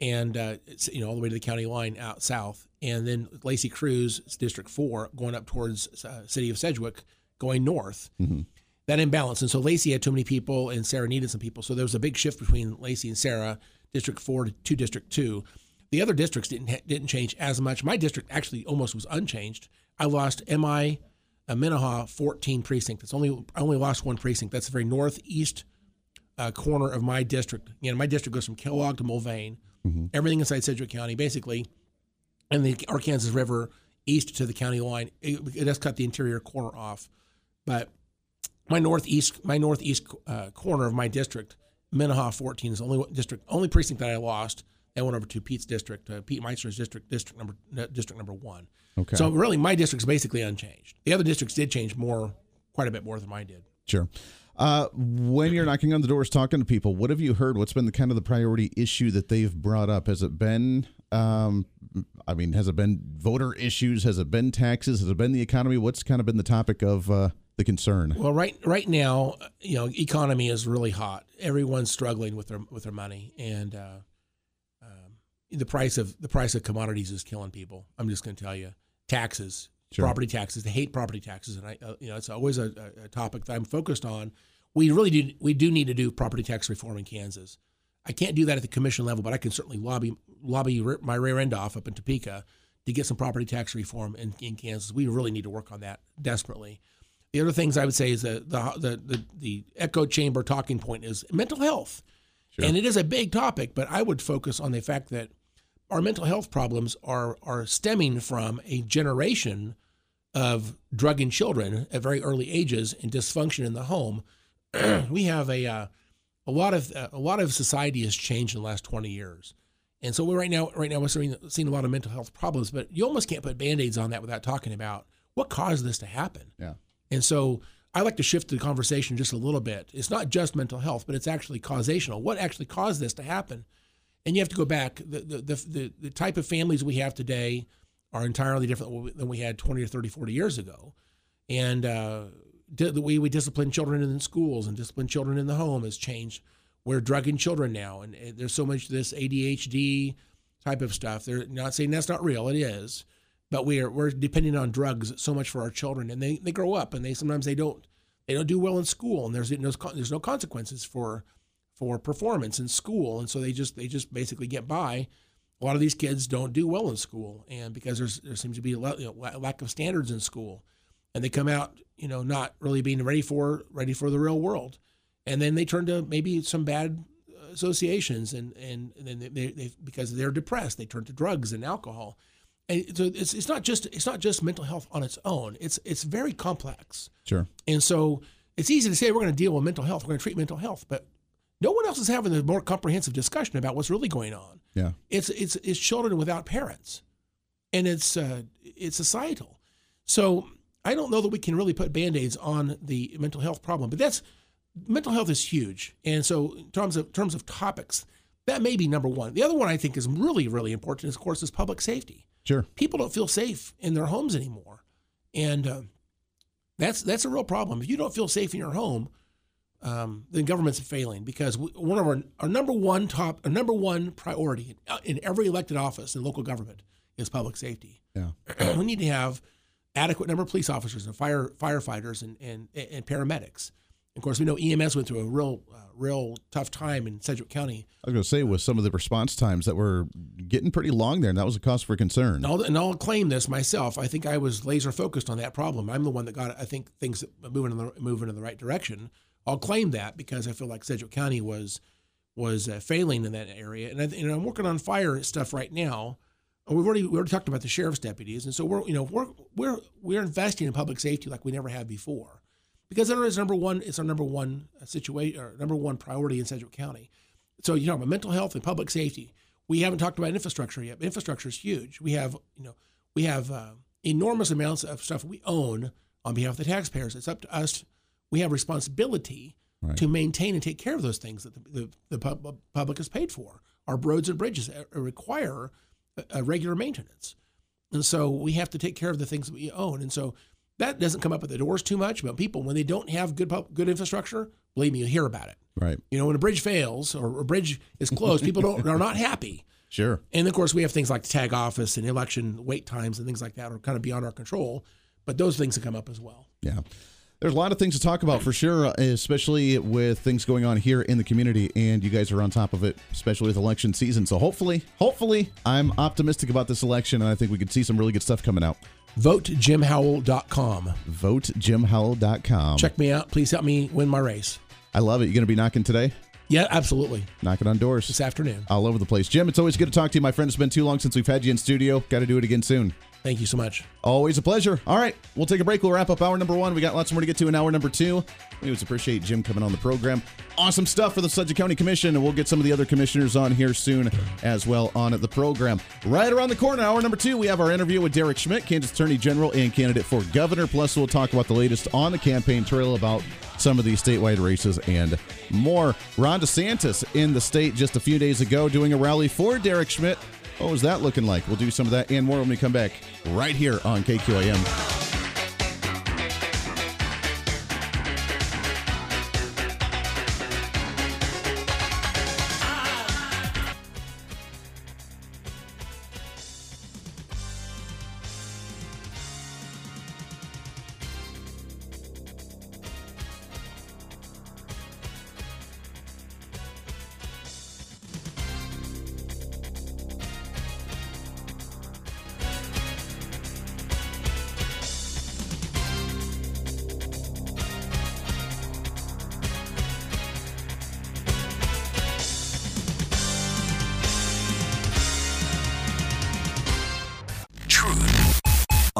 and uh, you know all the way to the county line out south, and then Lacey Cruz District Four going up towards uh, City of Sedgwick, going north. Mm-hmm that imbalance. And so Lacey had too many people and Sarah needed some people. So there was a big shift between Lacey and Sarah, District 4 to District 2. The other districts didn't didn't change as much. My district actually almost was unchanged. I lost MI uh, Minnehaha 14 precinct. It's only I only lost one precinct. That's the very northeast uh, corner of my district. You know, my district goes from Kellogg to Mulvane. Mm-hmm. Everything inside Sedgwick County, basically, and the Arkansas River east to the county line. It, it does cut the interior corner off, but my northeast my northeast uh, corner of my district, Minnehaha 14 is the only district only precinct that I lost. I went over to Pete's district, uh, Pete Meitzner's district, district number district number one. Okay. So really, my district's basically unchanged. The other districts did change more, quite a bit more than mine did. Sure. Uh, when you're knocking on the doors, talking to people, what have you heard? What's been the kind of the priority issue that they've brought up? Has it been, um, I mean, has it been voter issues? Has it been taxes? Has it been the economy? What's kind of been the topic of uh, the concern? Well, right right now, you know, economy is really hot. Everyone's struggling with their with their money, and uh, um, the price of the price of commodities is killing people. I'm just going to tell you, taxes, sure. property taxes. They hate property taxes, and I, uh, you know, it's always a, a, topic that I'm focused on. We really do we do need to do property tax reform in Kansas. I can't do that at the commission level, but I can certainly lobby lobby my rear end off up in Topeka to get some property tax reform in, in Kansas. We really need to work on that desperately. The other things I would say is that the the the, the echo chamber talking point is mental health, sure. and it is a big topic. But I would focus on the fact that our mental health problems are are stemming from a generation of drugging children at very early ages and dysfunction in the home. [clears throat] we have a uh, a lot of uh, a lot of society has changed in the last 20 years. And so we're right now right now we're seeing, seeing a lot of mental health problems, but you almost can't put band-aids on that without talking about what caused this to happen. Yeah. And so I like to shift the conversation just a little bit. It's not just mental health, but it's actually causational. What actually caused this to happen? And you have to go back. The, the, the, the type of families we have today are entirely different than we had 20 or 30, 40 years ago. And uh, the way we discipline children in schools and discipline children in the home has changed. We're drugging children now, and there's so much this ADHD type of stuff. They're not saying that's not real. It is but we're we're depending on drugs so much for our children, and they, they grow up and they sometimes they don't they don't do well in school, and there's no there's no consequences for for performance in school, and so they just they just basically get by. A lot of these kids don't do well in school, and because there's there seems to be a you know, lack of standards in school, and they come out you know not really being ready for ready for the real world, and then they turn to maybe some bad associations, and and, and then they, they because they're depressed, they turn to drugs and alcohol and so it's, it's not just it's not just mental health on its own. It's it's very complex. Sure. And so it's easy to say we're going to deal with mental health. We're going to treat mental health, but no one else is having a more comprehensive discussion about what's really going on. Yeah. It's it's it's children without parents, and it's uh, it's societal. So I don't know that we can really put band-aids on the mental health problem, but that's mental health is huge. And so in terms of terms of topics, that may be number one. The other one I think is really really important, is, of course, is public safety. Sure. People don't feel safe in their homes anymore, and uh, that's that's a real problem. If you don't feel safe in your home, um, then government's failing because we, one of our, our number one top, our number one priority in, in every elected office in local government is public safety. Yeah. [clears throat] we need to have adequate number of police officers and fire firefighters and and, and paramedics. Of course, we know EMS went through a real, uh, real tough time in Sedgwick County. I was going to say, with some of the response times that were getting pretty long there, and that was a cause for concern. And I'll, and I'll claim this myself. I think I was laser focused on that problem. I'm the one that got, I think, things moving in the moving in the right direction. I'll claim that because I feel like Sedgwick County was was uh, failing in that area, and, I, and I'm working on fire stuff right now. We've already we already talked about the sheriff's deputies, and so we're you know we're we're we're investing in public safety like we never have before because it is number one. It's our number one uh, situation or number one priority in Sedgwick County. So you know about mental health and public safety. We haven't talked about infrastructure yet. Infrastructure is huge. We have you know we have uh, enormous amounts of stuff we own on behalf of the taxpayers. It's up to us. We have responsibility Right. to maintain and take care of those things that the, the, the pub, public is paid for. Our roads and bridges uh, require a, a regular maintenance. And so we have to take care of the things that we own. And so that doesn't come up at the doors too much, but people, when they don't have good good infrastructure, believe me, you hear about it. Right. You know, when a bridge fails or a bridge is closed, people don't are not happy. [laughs] Sure. And of course, we have things like the tag office and election wait times and things like that are kind of beyond our control. But those things have come up as well. Yeah. There's a lot of things to talk about for sure, uh, especially with things going on here in the community, and you guys are on top of it, especially with election season. So hopefully, hopefully, I'm optimistic about this election, and I think we could see some really good stuff coming out. VoteJimHowell.com. VoteJimHowell.com. Check me out. Please help me win my race. I love it. You going to be knocking today? Yeah, absolutely. Knocking on doors This afternoon. all over the place. Jim, it's always good to talk to you, my friend. It's been too long since we've had you in studio. Got to do it again soon. Thank you so much. Always a pleasure. All right, we'll take a break. We'll wrap up hour number one. We got lots more to get to in hour number two. We always appreciate Jim coming on the program. Awesome stuff for the Sedgwick County Commission, and we'll get some of the other commissioners on here soon as well on the program. Right around the corner, hour number two, we have our interview with Derek Schmidt, Kansas Attorney General and candidate for governor. Plus, we'll talk about the latest on the campaign trail about some of these statewide races and more. Ron DeSantis in the state just a few days ago doing a rally for Derek Schmidt. What was that looking like? We'll do some of that and more when we come back right here on KQAM.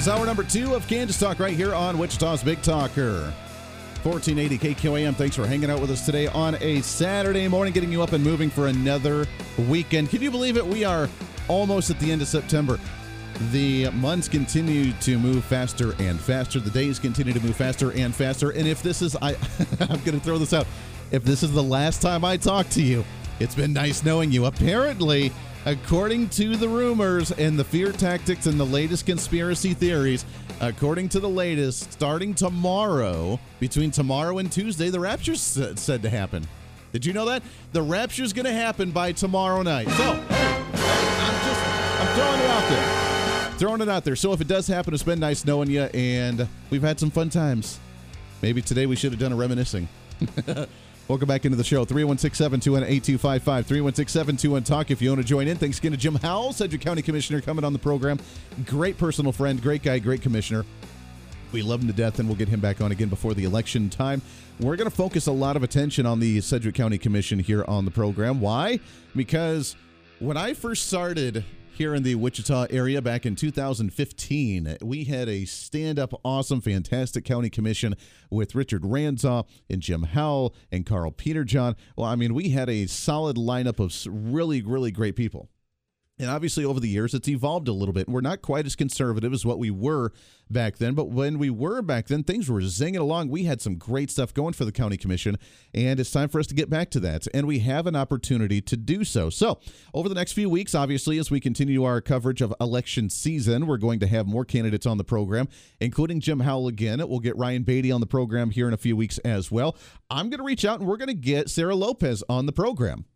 Is hour number two of Kansas Talk right here on Wichita's Big Talker. 1480 KQAM. Thanks for hanging out with us today on a Saturday morning, getting you up and moving for another weekend. Can you believe it? We are almost at the end of September. The months continue to move faster and faster. The days continue to move faster and faster. And if this is, I, [laughs] I'm going to throw this out. If this is the last time I talk to you, it's been nice knowing you. Apparently, according to the rumors and the fear tactics and the latest conspiracy theories, according to the latest, starting tomorrow, between tomorrow and Tuesday, the rapture's said to happen. Did you know that? The rapture's going to happen by tomorrow night. So, I'm just, I'm throwing it out there. Throwing it out there. So if it does happen, it's been nice knowing you, and we've had some fun times. Maybe today we should have done a reminiscing. [laughs] Welcome back into the show. 316 721 8255. 316 721 Talk if you want to join in. Thanks again to Jim Howell, Sedgwick County Commissioner, coming on the program. Great personal friend, great guy, great commissioner. We love him to death, and we'll get him back on again before the election time. We're going to focus a lot of attention on the Sedgwick County Commission here on the program. Why? Because when I first started here in the Wichita area back in 2015, we had a stand up, awesome, fantastic county commission with Richard Ranzau and Jim Howell and Karl Peterjohn. Well, I mean, we had a solid lineup of really, really great people. And obviously, over the years, it's evolved a little bit. We're not quite as conservative as what we were back then, but when we were back then, things were zinging along. We had some great stuff going for the county commission, and it's time for us to get back to that. And we have an opportunity to do so. So, over the next few weeks, obviously, as we continue our coverage of election season, we're going to have more candidates on the program, including Jim Howell again. We'll get Ryan Baty on the program here in a few weeks as well. I'm going to reach out and we're going to get Sarah Lopez on the program.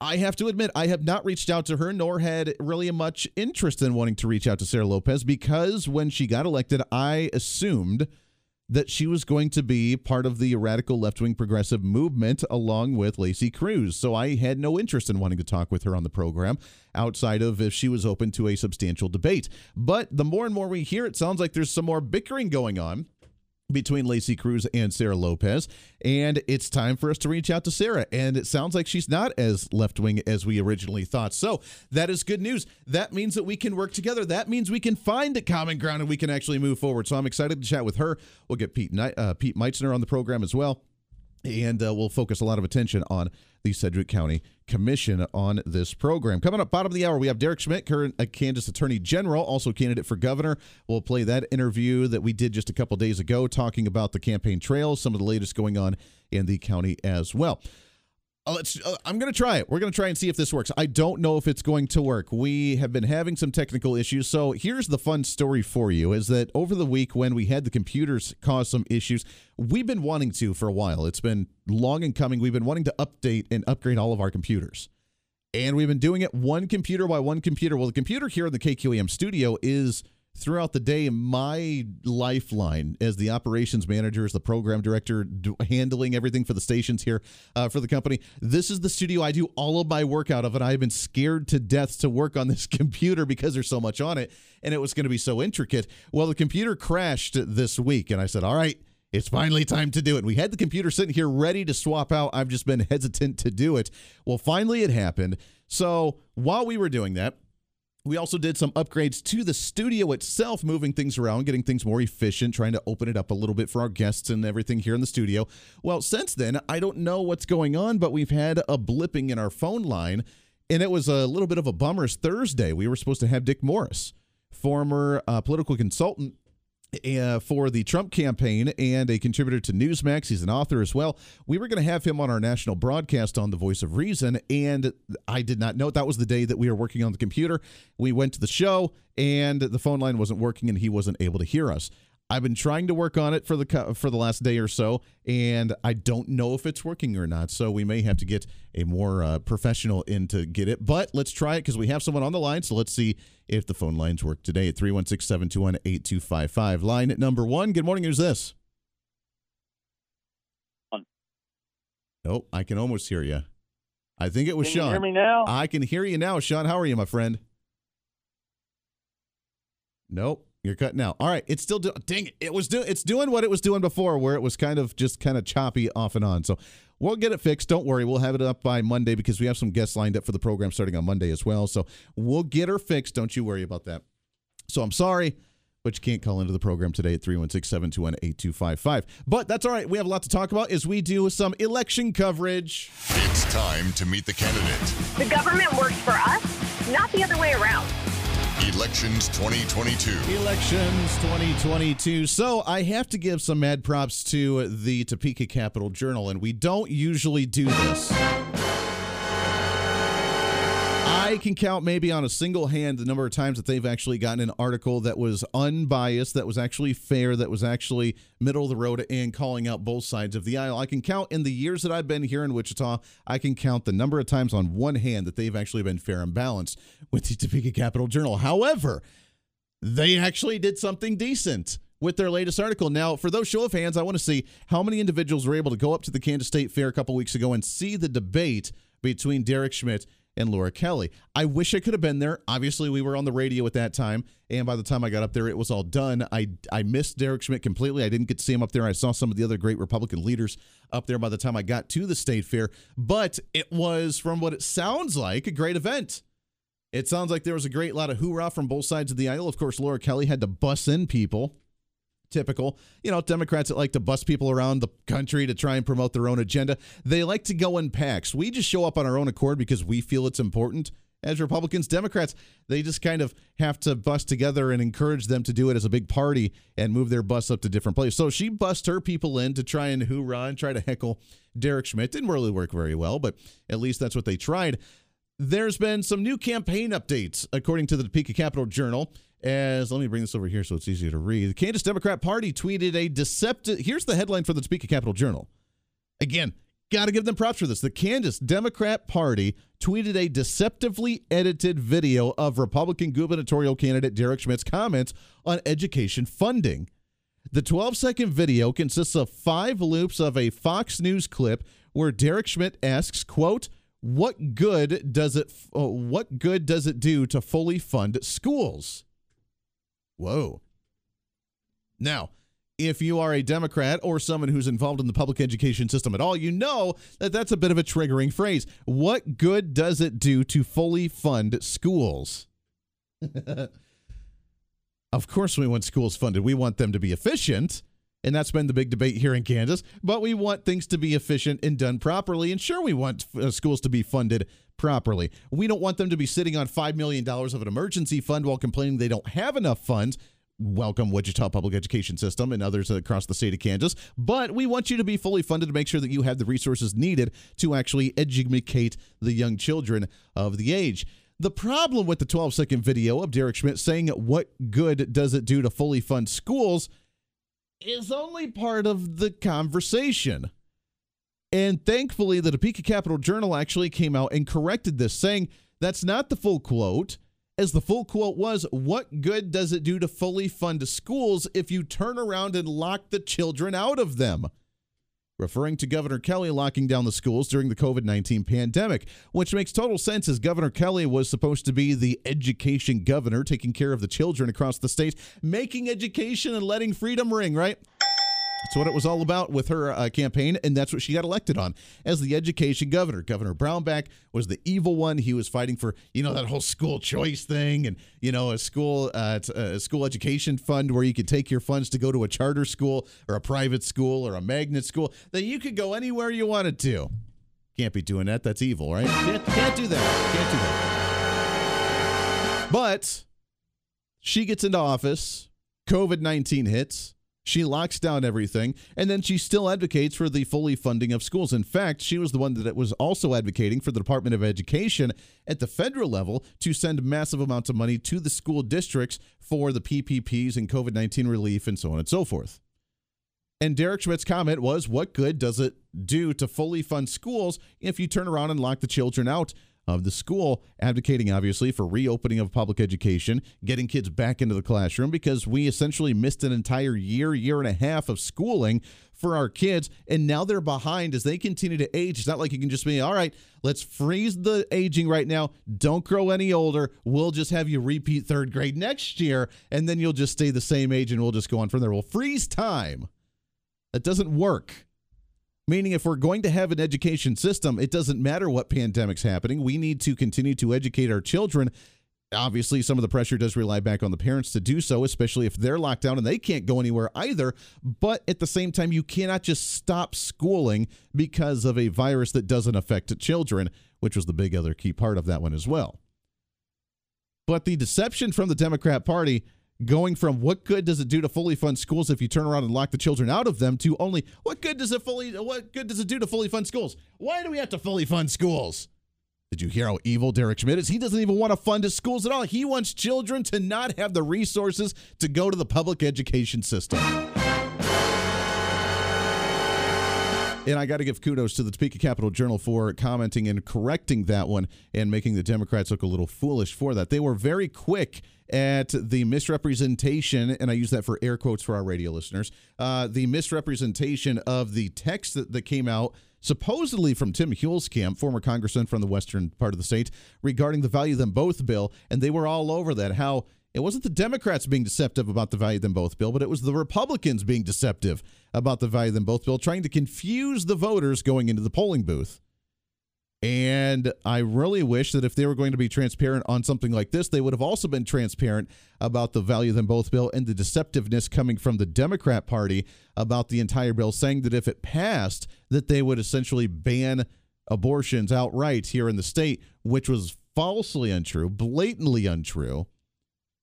I have to admit, I have not reached out to her, nor had really much interest in wanting to reach out to Sarah Lopez because when she got elected, I assumed that she was going to be part of the radical left wing progressive movement along with Lacey Cruz. So I had no interest in wanting to talk with her on the program outside of if she was open to a substantial debate. But the more and more we hear, it sounds like there's some more bickering going on between Lacey Cruz and Sarah Lopez. And it's time for us to reach out to Sarah. And it sounds like she's not as left wing as we originally thought. So that is good news. That means that we can work together. That means we can find a common ground and we can actually move forward. So I'm excited to chat with her. We'll get Pete, uh, Pete Meitzner on the program as well and uh, we'll focus a lot of attention on the Sedgwick County Commission on this program. Coming up, bottom of the hour, we have Derek Schmidt, current uh, Kansas Attorney General, also candidate for governor. We'll play that interview that we did just a couple days ago, talking about the campaign trail, some of the latest going on in the county as well. Uh, let's, uh, I'm going to try it. We're going to try and see if this works. I don't know if it's going to work. We have been having some technical issues. So here's the fun story for you is that over the week when we had the computers cause some issues, we've been wanting to for a while. It's been long in coming. We've been wanting to update and upgrade all of our computers. And we've been doing it one computer by one computer. Well, the computer here in the KQAM studio is – throughout the day my lifeline as the operations manager as the program director do, handling everything for the stations here uh, for the company this is the studio i do all of my work out of and i've been scared to death to work on this [laughs] computer because there's so much on it and it was going to be so intricate well the computer crashed this week and i said all right it's finally time to do it. We had the computer sitting here ready to swap out. I've just been hesitant to do it. Well, finally it happened. So while we were doing that, we also did some upgrades to the studio itself, moving things around, getting things more efficient, trying to open it up a little bit for our guests and everything here in the studio. Well, since then, I don't know what's going on, but we've had a blipping in our phone line, and it was a little bit of a bummer. Thursday, we were supposed to have Dick Morris, former uh, political consultant uh, for the Trump campaign and a contributor to Newsmax. He's an author as well. We were going to have him on our national broadcast on The Voice of Reason, and I did not know that was the day that we were working on the computer. We went to the show, and the phone line wasn't working, and he wasn't able to hear us. I've been trying to work on it for the for the last day or so, and I don't know if it's working or not. So we may have to get a more uh, professional in to get it. But let's try it because we have someone on the line. So let's see if the phone lines work today at 316 721 8255. Line number one. Good morning. Who's this? Oh, I can almost hear you. I think it was can Sean. You hear me now? I can hear you now, Sean. How are you, my friend? Nope. You're cutting out. All right, it's still doing. Dang it! It was doing. It's doing what it was doing before, where it was kind of just kind of choppy off and on. So we'll get it fixed. Don't worry. We'll have it up by Monday because we have some guests lined up for the program starting on Monday as well. So we'll get her fixed. Don't you worry about that. So I'm sorry, but you can't call into the program today at 316-721-8255. But that's all right. We have a lot to talk about as we do some election coverage. It's time to meet the candidate. The government works for us, not the other way around. Elections 2022. Elections 2022. So I have to give some mad props to the Topeka Capital Journal, and we don't usually do this. I can count maybe on a single hand the number of times that they've actually gotten an article that was unbiased, that was actually fair, that was actually middle of the road, and calling out both sides of the aisle. I can count in the years that I've been here in Wichita, I can count the number of times on one hand that they've actually been fair and balanced with the Topeka Capital Journal. However, they actually did something decent with their latest article. Now, for those show of hands, I want to see how many individuals were able to go up to the Kansas State Fair a couple weeks ago and see the debate between Derek Schmidt and Laura Kelly. I wish I could have been there. Obviously, we were on the radio at that time, and by the time I got up there, it was all done. I I missed Derek Schmidt completely. I didn't get to see him up there. I saw some of the other great Republican leaders up there by the time I got to the state fair, but it was from what it sounds like a great event. It sounds like there was a great lot of hoorah from both sides of the aisle. Of course, Laura Kelly had to bus in people typical. You know, Democrats that like to bust people around the country to try and promote their own agenda. They like to go in packs. We just show up on our own accord because we feel it's important. As Republicans, Democrats, they just kind of have to bust together and encourage them to do it as a big party and move their bus up to different places. So she bust her people in to try and hoorah and try to heckle Derek Schmidt. Didn't really work very well, but at least that's what they tried. There's been some new campaign updates, according to the Topeka Capital Journal as let me bring this over here so it's easier to read. The Kansas Democrat Party tweeted a deceptive. Here's the headline for the Topeka Capital Journal. Again, got to give them props for this. The Kansas Democrat Party tweeted a deceptively edited video of Republican gubernatorial candidate Derek Schmidt's comments on education funding. The 12 second video consists of five loops of a Fox News clip where Derek Schmidt asks, quote, what good does it uh, what good does it do to fully fund schools? Whoa. Now, if you are a Democrat or someone who's involved in the public education system at all, you know that that's a bit of a triggering phrase. What good does it do to fully fund schools? [laughs] of course, we want schools funded. We want them to be efficient. And that's been the big debate here in Kansas. But we want things to be efficient and done properly. And sure, we want uh, schools to be funded properly. We don't want them to be sitting on $5 million of an emergency fund while complaining they don't have enough funds. Welcome, Wichita Public Education System and others across the state of Kansas. But we want you to be fully funded to make sure that you have the resources needed to actually educate the young children of the age. The problem with the 12 second video of Derek Schmidt saying, What good does it do to fully fund schools? Is only part of the conversation. And thankfully, the Topeka Capital Journal actually came out and corrected this, saying that's not the full quote. As the full quote was, what good does it do to fully fund schools if you turn around and lock the children out of them? Referring to Governor Kelly locking down the schools during the COVID 19 pandemic, which makes total sense as Governor Kelly was supposed to be the education governor, taking care of the children across the state, making education and letting freedom ring, right? That's what it was all about with her uh, campaign, and that's what she got elected on as the education governor. Governor Brownback was the evil one. He was fighting for you know that whole school choice thing, and you know a school uh, a school education fund where you could take your funds to go to a charter school or a private school or a magnet school that you could go anywhere you wanted to. Can't be doing that. That's evil, right? Can't, can't do that. Can't do that. But she gets into office. COVID nineteen hits she locks down everything, and then she still advocates for the fully funding of schools. In fact, she was the one that was also advocating for the Department of Education at the federal level to send massive amounts of money to the school districts for the PPPs and COVID 19 relief and so on and so forth. And Derek Schmidt's comment was, What good does it do to fully fund schools if you turn around and lock the children out of the school, advocating obviously for reopening of public education, getting kids back into the classroom because we essentially missed an entire year, year and a half of schooling for our kids. And now they're behind as they continue to age. It's not like you can just be, all right, let's freeze the aging right now. Don't grow any older. We'll just have you repeat third grade next year, and then you'll just stay the same age and we'll just go on from there. We'll freeze time. That doesn't work. Meaning, if we're going to have an education system, it doesn't matter what pandemic's happening. We need to continue to educate our children. Obviously, some of the pressure does rely back on the parents to do so, especially if they're locked down and they can't go anywhere either. But at the same time, you cannot just stop schooling because of a virus that doesn't affect children, which was the big other key part of that one as well. But the deception from the Democrat Party going from what good does it do to fully fund schools if you turn around and lock the children out of them to only what good does it fully what good does it do to fully fund schools? Why do we have to fully fund schools? Did you hear how evil Derek Schmidt is? He doesn't even want to fund his schools at all. He wants children to not have the resources to go to the public education system. And I got to give kudos to the Topeka Capital Journal for commenting and correcting that one and making the Democrats look a little foolish for that. They were very quick at the misrepresentation, and I use that for air quotes for our radio listeners, uh, the misrepresentation of the text that, that came out supposedly from Tim Huelskamp, former congressman from the western part of the state, regarding the value them both bill. And they were all over that, how it wasn't the Democrats being deceptive about the value of them both bill, but it was the Republicans being deceptive about the value of them both bill, trying to confuse the voters going into the polling booth. And I really wish that if they were going to be transparent on something like this, they would have also been transparent about the value of them both bill and the deceptiveness coming from the Democrat Party about the entire bill, saying that if it passed, that they would essentially ban abortions outright here in the state, which was falsely untrue, blatantly untrue.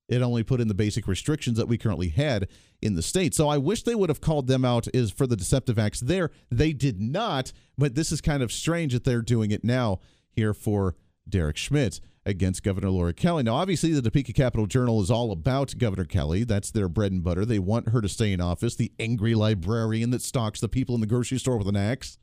It only put in the basic restrictions that we currently had in the state. So I wish they would have called them out is for the deceptive acts there. They did not, but this is kind of strange that they're doing it now here for Derek Schmidt against Governor Laura Kelly. Now, obviously, the Topeka Capital Journal is all about Governor Kelly. That's their bread and butter. They want her to stay in office, the angry librarian that stalks the people in the grocery store with an axe.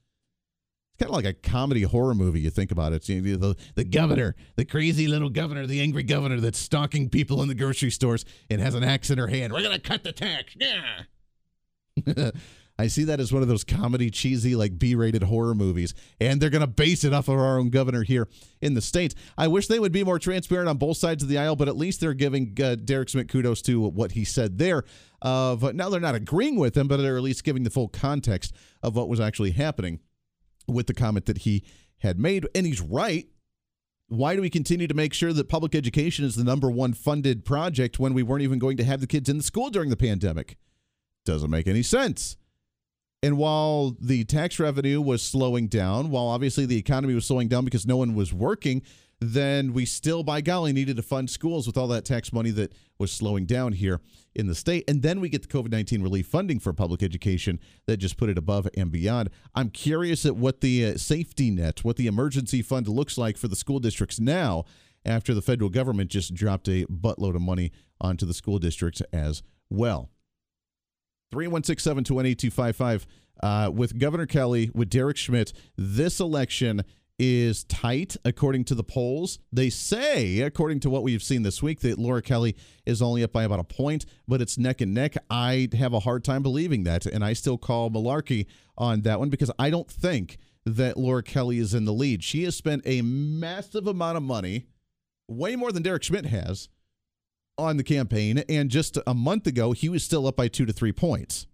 Kind of like a comedy horror movie. You think about it. You know, the, the governor, the crazy little governor, the angry governor that's stalking people in the grocery stores and has an axe in her hand. We're to cut the tax. Yeah. [laughs] I see that as one of those comedy, cheesy, like B rated horror movies. And they're going to base it off of our own governor here in the States. I wish they would be more transparent on both sides of the aisle, but at least they're giving uh, Derek Schmidt kudos to what he said there. Of uh, now they're not agreeing with him, but they're at least giving the full context of what was actually happening with the comment that he had made. And he's right. Why do we continue to make sure that public education is the number one funded project when we weren't even going to have the kids in the school during the pandemic? Doesn't make any sense. And while the tax revenue was slowing down, while obviously the economy was slowing down because no one was working, then we still, by golly, needed to fund schools with all that tax money that was slowing down here in the state. And then we get the COVID 19 relief funding for public education that just put it above and beyond. I'm curious at what the uh, safety net, what the emergency fund looks like for the school districts now after the federal government just dropped a buttload of money onto the school districts as well. 316 721 uh, with Governor Kelly, with Derek Schmidt, this election is tight according to the polls. They say, according to what we've seen this week, that Laura Kelly is only up by about a point, but it's neck and neck. I have a hard time believing that, and I still call malarkey on that one because I don't think that Laura Kelly is in the lead. She has spent a massive amount of money, way more than Derek Schmidt has, on the campaign, and just a month ago, he was still up by two to three points.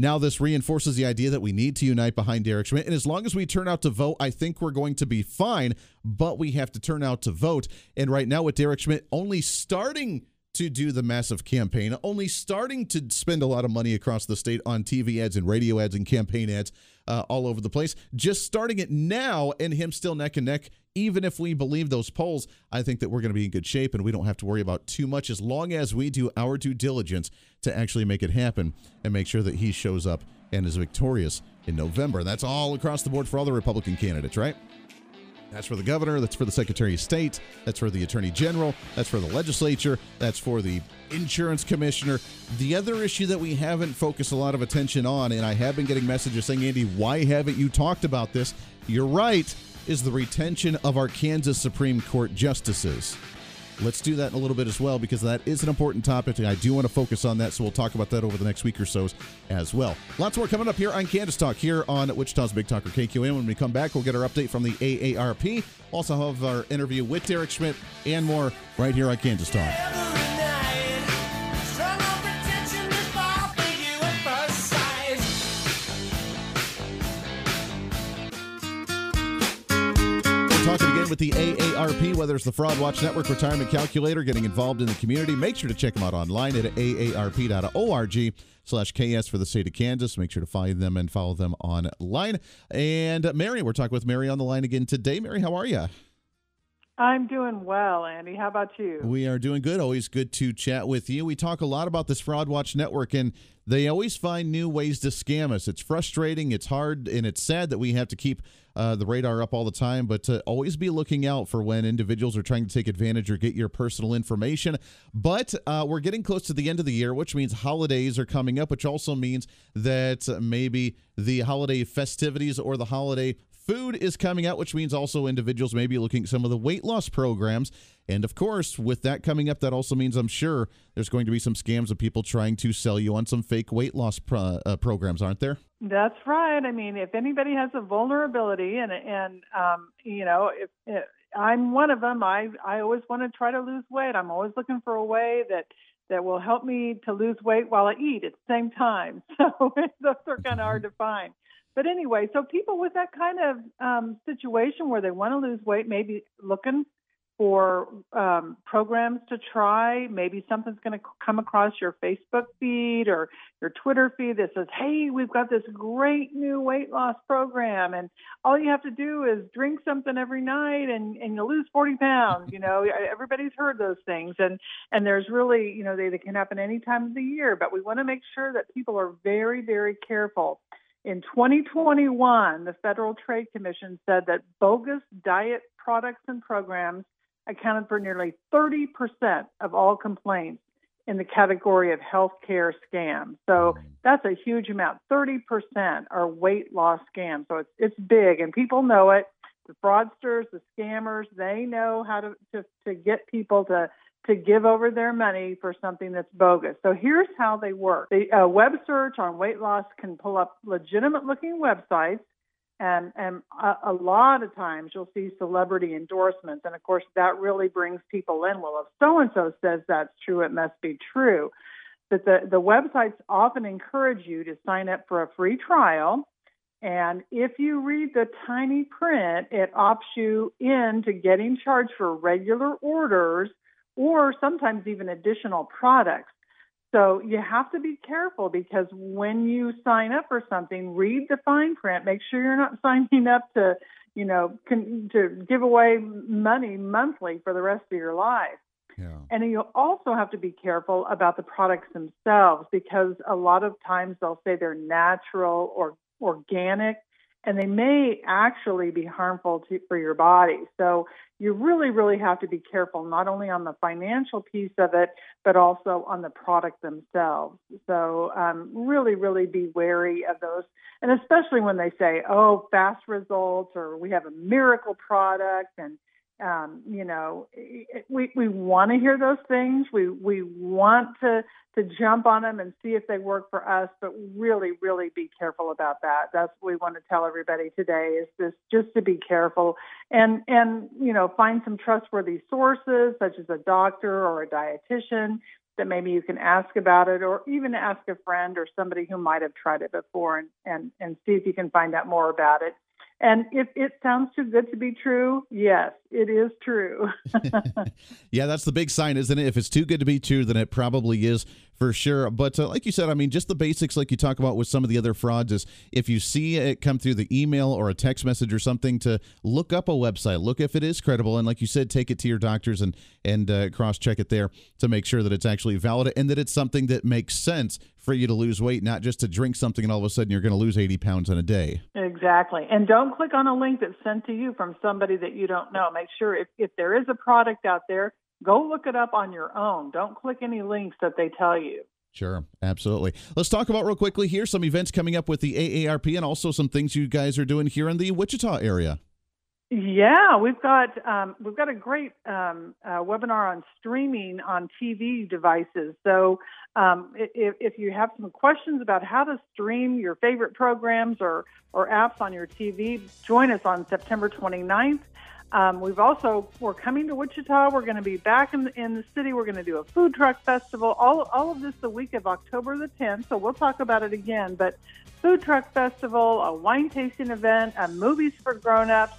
Now, this reinforces the idea that we need to unite behind Derek Schmidt. And as long as we turn out to vote, I think we're going to be fine, but we have to turn out to vote. And right now, with Derek Schmidt only starting to do the massive campaign, only starting to spend a lot of money across the state on TV ads and radio ads and campaign ads uh, all over the place. Just starting it now and him still neck and neck, even if we believe those polls, I think that we're going to be in good shape and we don't have to worry about too much as long as we do our due diligence to actually make it happen and make sure that he shows up and is victorious in November. That's all across the board for all the Republican candidates, right? That's for the governor. That's for the secretary of state. That's for the attorney general. That's for the legislature. That's for the insurance commissioner. The other issue that we haven't focused a lot of attention on, and I have been getting messages saying, Andy, why haven't you talked about this? You're right, is the retention of our Kansas Supreme Court justices. Let's do that in a little bit as well because that is an important topic and I do want to focus on that. So we'll talk about that over the next week or so as well. Lots more coming up here on Kansas Talk here on Wichita's Big Talker KQAM. When we come back, we'll get our update from the AARP. Also have our interview with Derek Schmidt and more right here on Kansas Talk. Talking again with the AARP, whether it's the Fraud Watch Network Retirement Calculator, getting involved in the community. Make sure to check them out online at aarp.org slash KS for the state of Kansas. Make sure to find them and follow them online. And Mary, we're talking with Mary on the line again today. Mary, how are you? I'm doing well, Andy. How about you? We are doing good. Always good to chat with you. We talk a lot about this Fraud Watch Network, and they always find new ways to scam us. It's frustrating, it's hard, and it's sad that we have to keep uh, the radar up all the time, but to always be looking out for when individuals are trying to take advantage or get your personal information. But uh, we're getting close to the end of the year, which means holidays are coming up, which also means that maybe the holiday festivities or the holiday food is coming out, which means also individuals may be looking at some of the weight loss programs. And of course, with that coming up, that also means I'm sure there's going to be some scams of people trying to sell you on some fake weight loss pro- uh, programs, aren't there? That's right. I mean, if anybody has a vulnerability, and and um, you know, if, if I'm one of them, I I always want to try to lose weight. I'm always looking for a way that that will help me to lose weight while I eat at the same time. [laughs] So [laughs] those are kind of hard to find. But anyway, so people with that kind of um, situation where they want to lose weight, maybe looking for um, programs to try, maybe something's going to come across your Facebook feed or your Twitter feed that says, "Hey, we've got this great new weight loss program, and all you have to do is drink something every night, and and you'll lose 40 pounds." You know, everybody's heard those things, and and there's really, you know, they, they can happen any time of the year, but we want to make sure that people are very, very careful in 2021, the Federal Trade Commission said that bogus diet products and programs accounted for nearly 30% of all complaints in the category of healthcare scams. So hmm. that's a huge amount. 30% are weight loss scams. So it's it's big and people know it. The fraudsters, the scammers, they know how to, to, to get people to to give over their money for something that's bogus. So here's how they work. The uh, web search on weight loss can pull up legitimate looking websites and and a, a, lot of times you'll see celebrity endorsements and of course that really brings people in well if so and so says that's true it must be true but the the websites often encourage you to sign up for a free trial and if you read the tiny print it opts you into getting charged for regular orders or sometimes even additional products so you have to be careful because when you sign up for something, read the fine print. Make sure you're not [laughs] signing up to, you know, con- to give away money monthly for the rest of your life. Yeah. And you also have to be careful about the products themselves because a lot of times they'll say they're natural or organic and they may actually be harmful to, for your body. So you really, really have to be careful, not only on the financial piece of it, but also on the product themselves. So um, really, really be wary of those. And especially when they say, oh, fast results or we have a miracle product and um, you know, we we want to hear those things. We we want to to jump on them and see if they work for us, but really, really be careful about that. That's what we want to tell everybody today is this just to be careful and and you know find some trustworthy sources such as a doctor or a dietitian that maybe you can ask about it or even ask a friend or somebody who might have tried it before and and and see if you can find out more about it and if it sounds too good to be true, yes, it is true. [laughs] [laughs] yeah, that's the big sign, isn't it? If it's too good to be true, then it probably is for sure. But uh, like you said, I mean, just the basics, like you talk about with some of the other frauds, is if you see it come through the email or a text message or something, to look up a website, look if it is credible, and like you said, take it to your doctors and and uh, cross check it there to make sure that it's actually valid and that it's something that makes sense for you to lose weight, not just to drink something and all of a sudden you're going to lose 80 pounds in a day. Exactly. And don't click on a link that's sent to you from somebody that you don't know. Make sure if, if there is a product out there, go look it up on your own. Don't click any links that they tell you. Sure, absolutely. Let's talk about real quickly here some events coming up with the AARP and also some things you guys are doing here in the Wichita area. Yeah, we've got um, we've got a great um, uh, webinar on streaming on TV devices. So um, if, if, you have some questions about how to stream your favorite programs or or apps on your TV, join us on September 29th. Um, we've also we're coming to Wichita. We're going to be back in the, in the city. We're going to do a food truck festival. All all of this the week of October the 10th. So we'll talk about it again. But food truck festival, a wine tasting event, a movies for grown-ups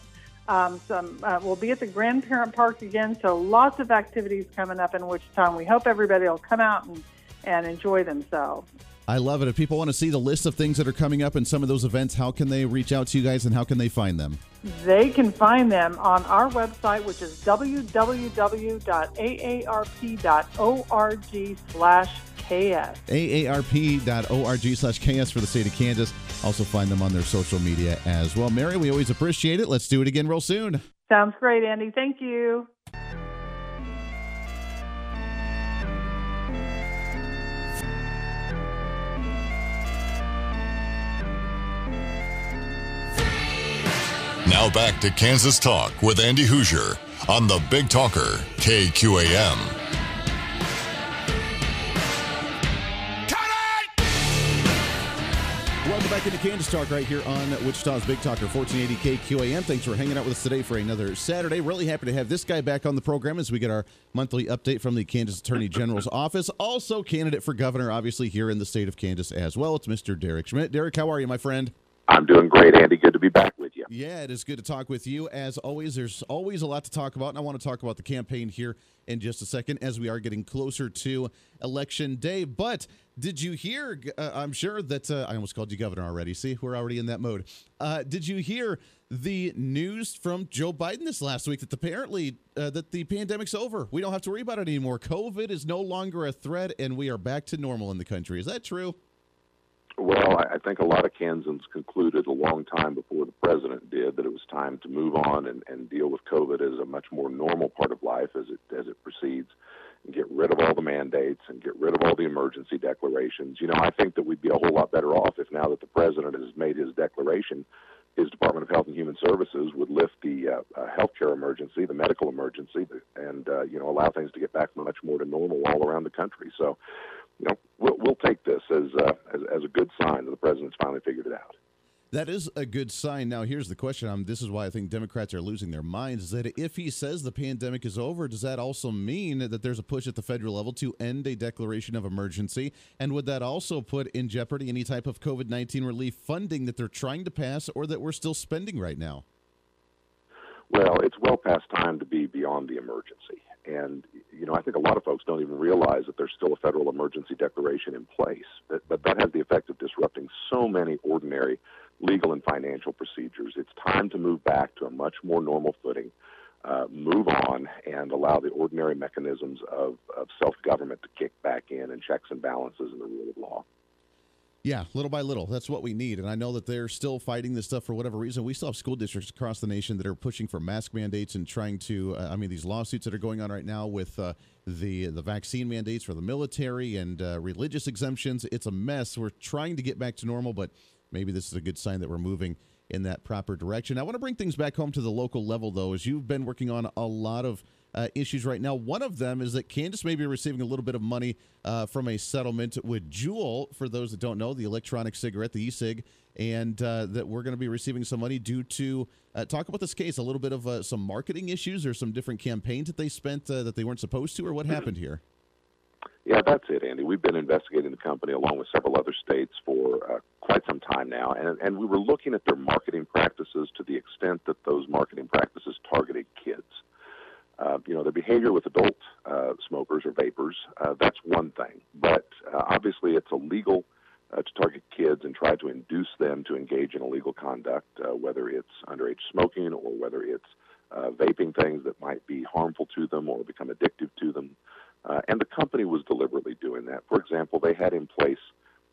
um, some uh, we'll be at the grandparent park again, so lots of activities coming up in Wichita. we hope everybody will come out and, and enjoy themselves. I love it. If people want to see the list of things that are coming up in some of those events, how can they reach out to you guys and how can they find them? They can find them on our website, which is www.aarp.org slash KS. AARP.org slash KS for the state of Kansas. Also find them on their social media as well. Mary, we always appreciate it. Let's do it again real soon. Sounds great, Andy. Thank you. Now back to Kansas Talk with Andy Hooser on the Big Talker, KQAM. Welcome back into Kansas Talk right here on Wichita's Big Talker 1480 KQAM. Thanks for hanging out with us today for another Saturday. Really happy to have this guy back on the program as we get our monthly update from the Kansas Attorney General's [laughs] office. Also, candidate for governor, obviously, here in the state of Kansas as well. It's Mr. Derek Schmidt. Derek, how are you, my friend? I'm doing great, Andy. Good to be back with you. Yeah, it is good to talk with you. As always, there's always a lot to talk about, and I want to talk about the campaign here in just a second as we are getting closer to election day. But did you hear? Uh, I'm sure that uh, I almost called you governor already. See, we're already in that mode. Uh, did you hear the news from Joe Biden this last week that apparently uh, that the pandemic's over? We don't have to worry about it anymore. COVID is no longer a threat, and we are back to normal in the country. Is that true? Well, I think a lot of Kansans concluded a long time before the president did that it was time to move on and, and deal with COVID as a much more normal part of life as it as it proceeds, and get rid of all the mandates and get rid of all the emergency declarations. You know, I think that we'd be a whole lot better off if now that the president has made his declaration, his Department of Health and Human Services would lift the uh, uh, healthcare emergency, the medical emergency, and uh, you know allow things to get back much more to normal all around the country. So, you know, we'll, we'll take this as, uh, as as a good sign that the president's finally figured it out. That is a good sign. Now, here's the question. Um, this is why I think Democrats are losing their minds. Is that if he says the pandemic is over, does that also mean that there's a push at the federal level to end a declaration of emergency? And would that also put in jeopardy any type of COVID 19 relief funding that they're trying to pass or that we're still spending right now? Well, it's well past time to be beyond the emergency. And, you know, I think a lot of folks don't even realize that there's still a federal emergency declaration in place. But, but that has the effect of disrupting so many ordinary legal and financial procedures. It's time to move back to a much more normal footing, uh, move on, and allow the ordinary mechanisms of, of self government to kick back in and checks and balances and the rule of law. Yeah, little by little. That's what we need. And I know that they're still fighting this stuff for whatever reason. We still have school districts across the nation that are pushing for mask mandates and trying to, uh, I mean, these lawsuits that are going on right now with uh, the the vaccine mandates for the military and uh, religious exemptions. It's a mess. We're trying to get back to normal, but maybe this is a good sign that we're moving in that proper direction. I want to bring things back home to the local level, though, as you've been working on a lot of uh, issues right now. One of them is that Kansas may be receiving a little bit of money uh, from a settlement with Juul, for those that don't know, the electronic cigarette, the e cig, and uh, that we're going to be receiving some money due to uh, talk about this case, a little bit of uh, some marketing issues or some different campaigns that they spent uh, that they weren't supposed to, or what happened here? Yeah, that's it, Andy. We've been investigating the company along with several other states for uh, quite some time now, and, and we were looking at their marketing practices to the extent that those marketing practices targeted kids. Uh, you know, their behavior with adult uh, smokers or vapors, uh, that's one thing. But uh, obviously, it's illegal uh, to target kids and try to induce them to engage in illegal conduct, uh, whether it's underage smoking or whether it's uh, vaping things that might be harmful to them or become addictive to them. Uh, and the company was deliberately doing that. For example, they had in place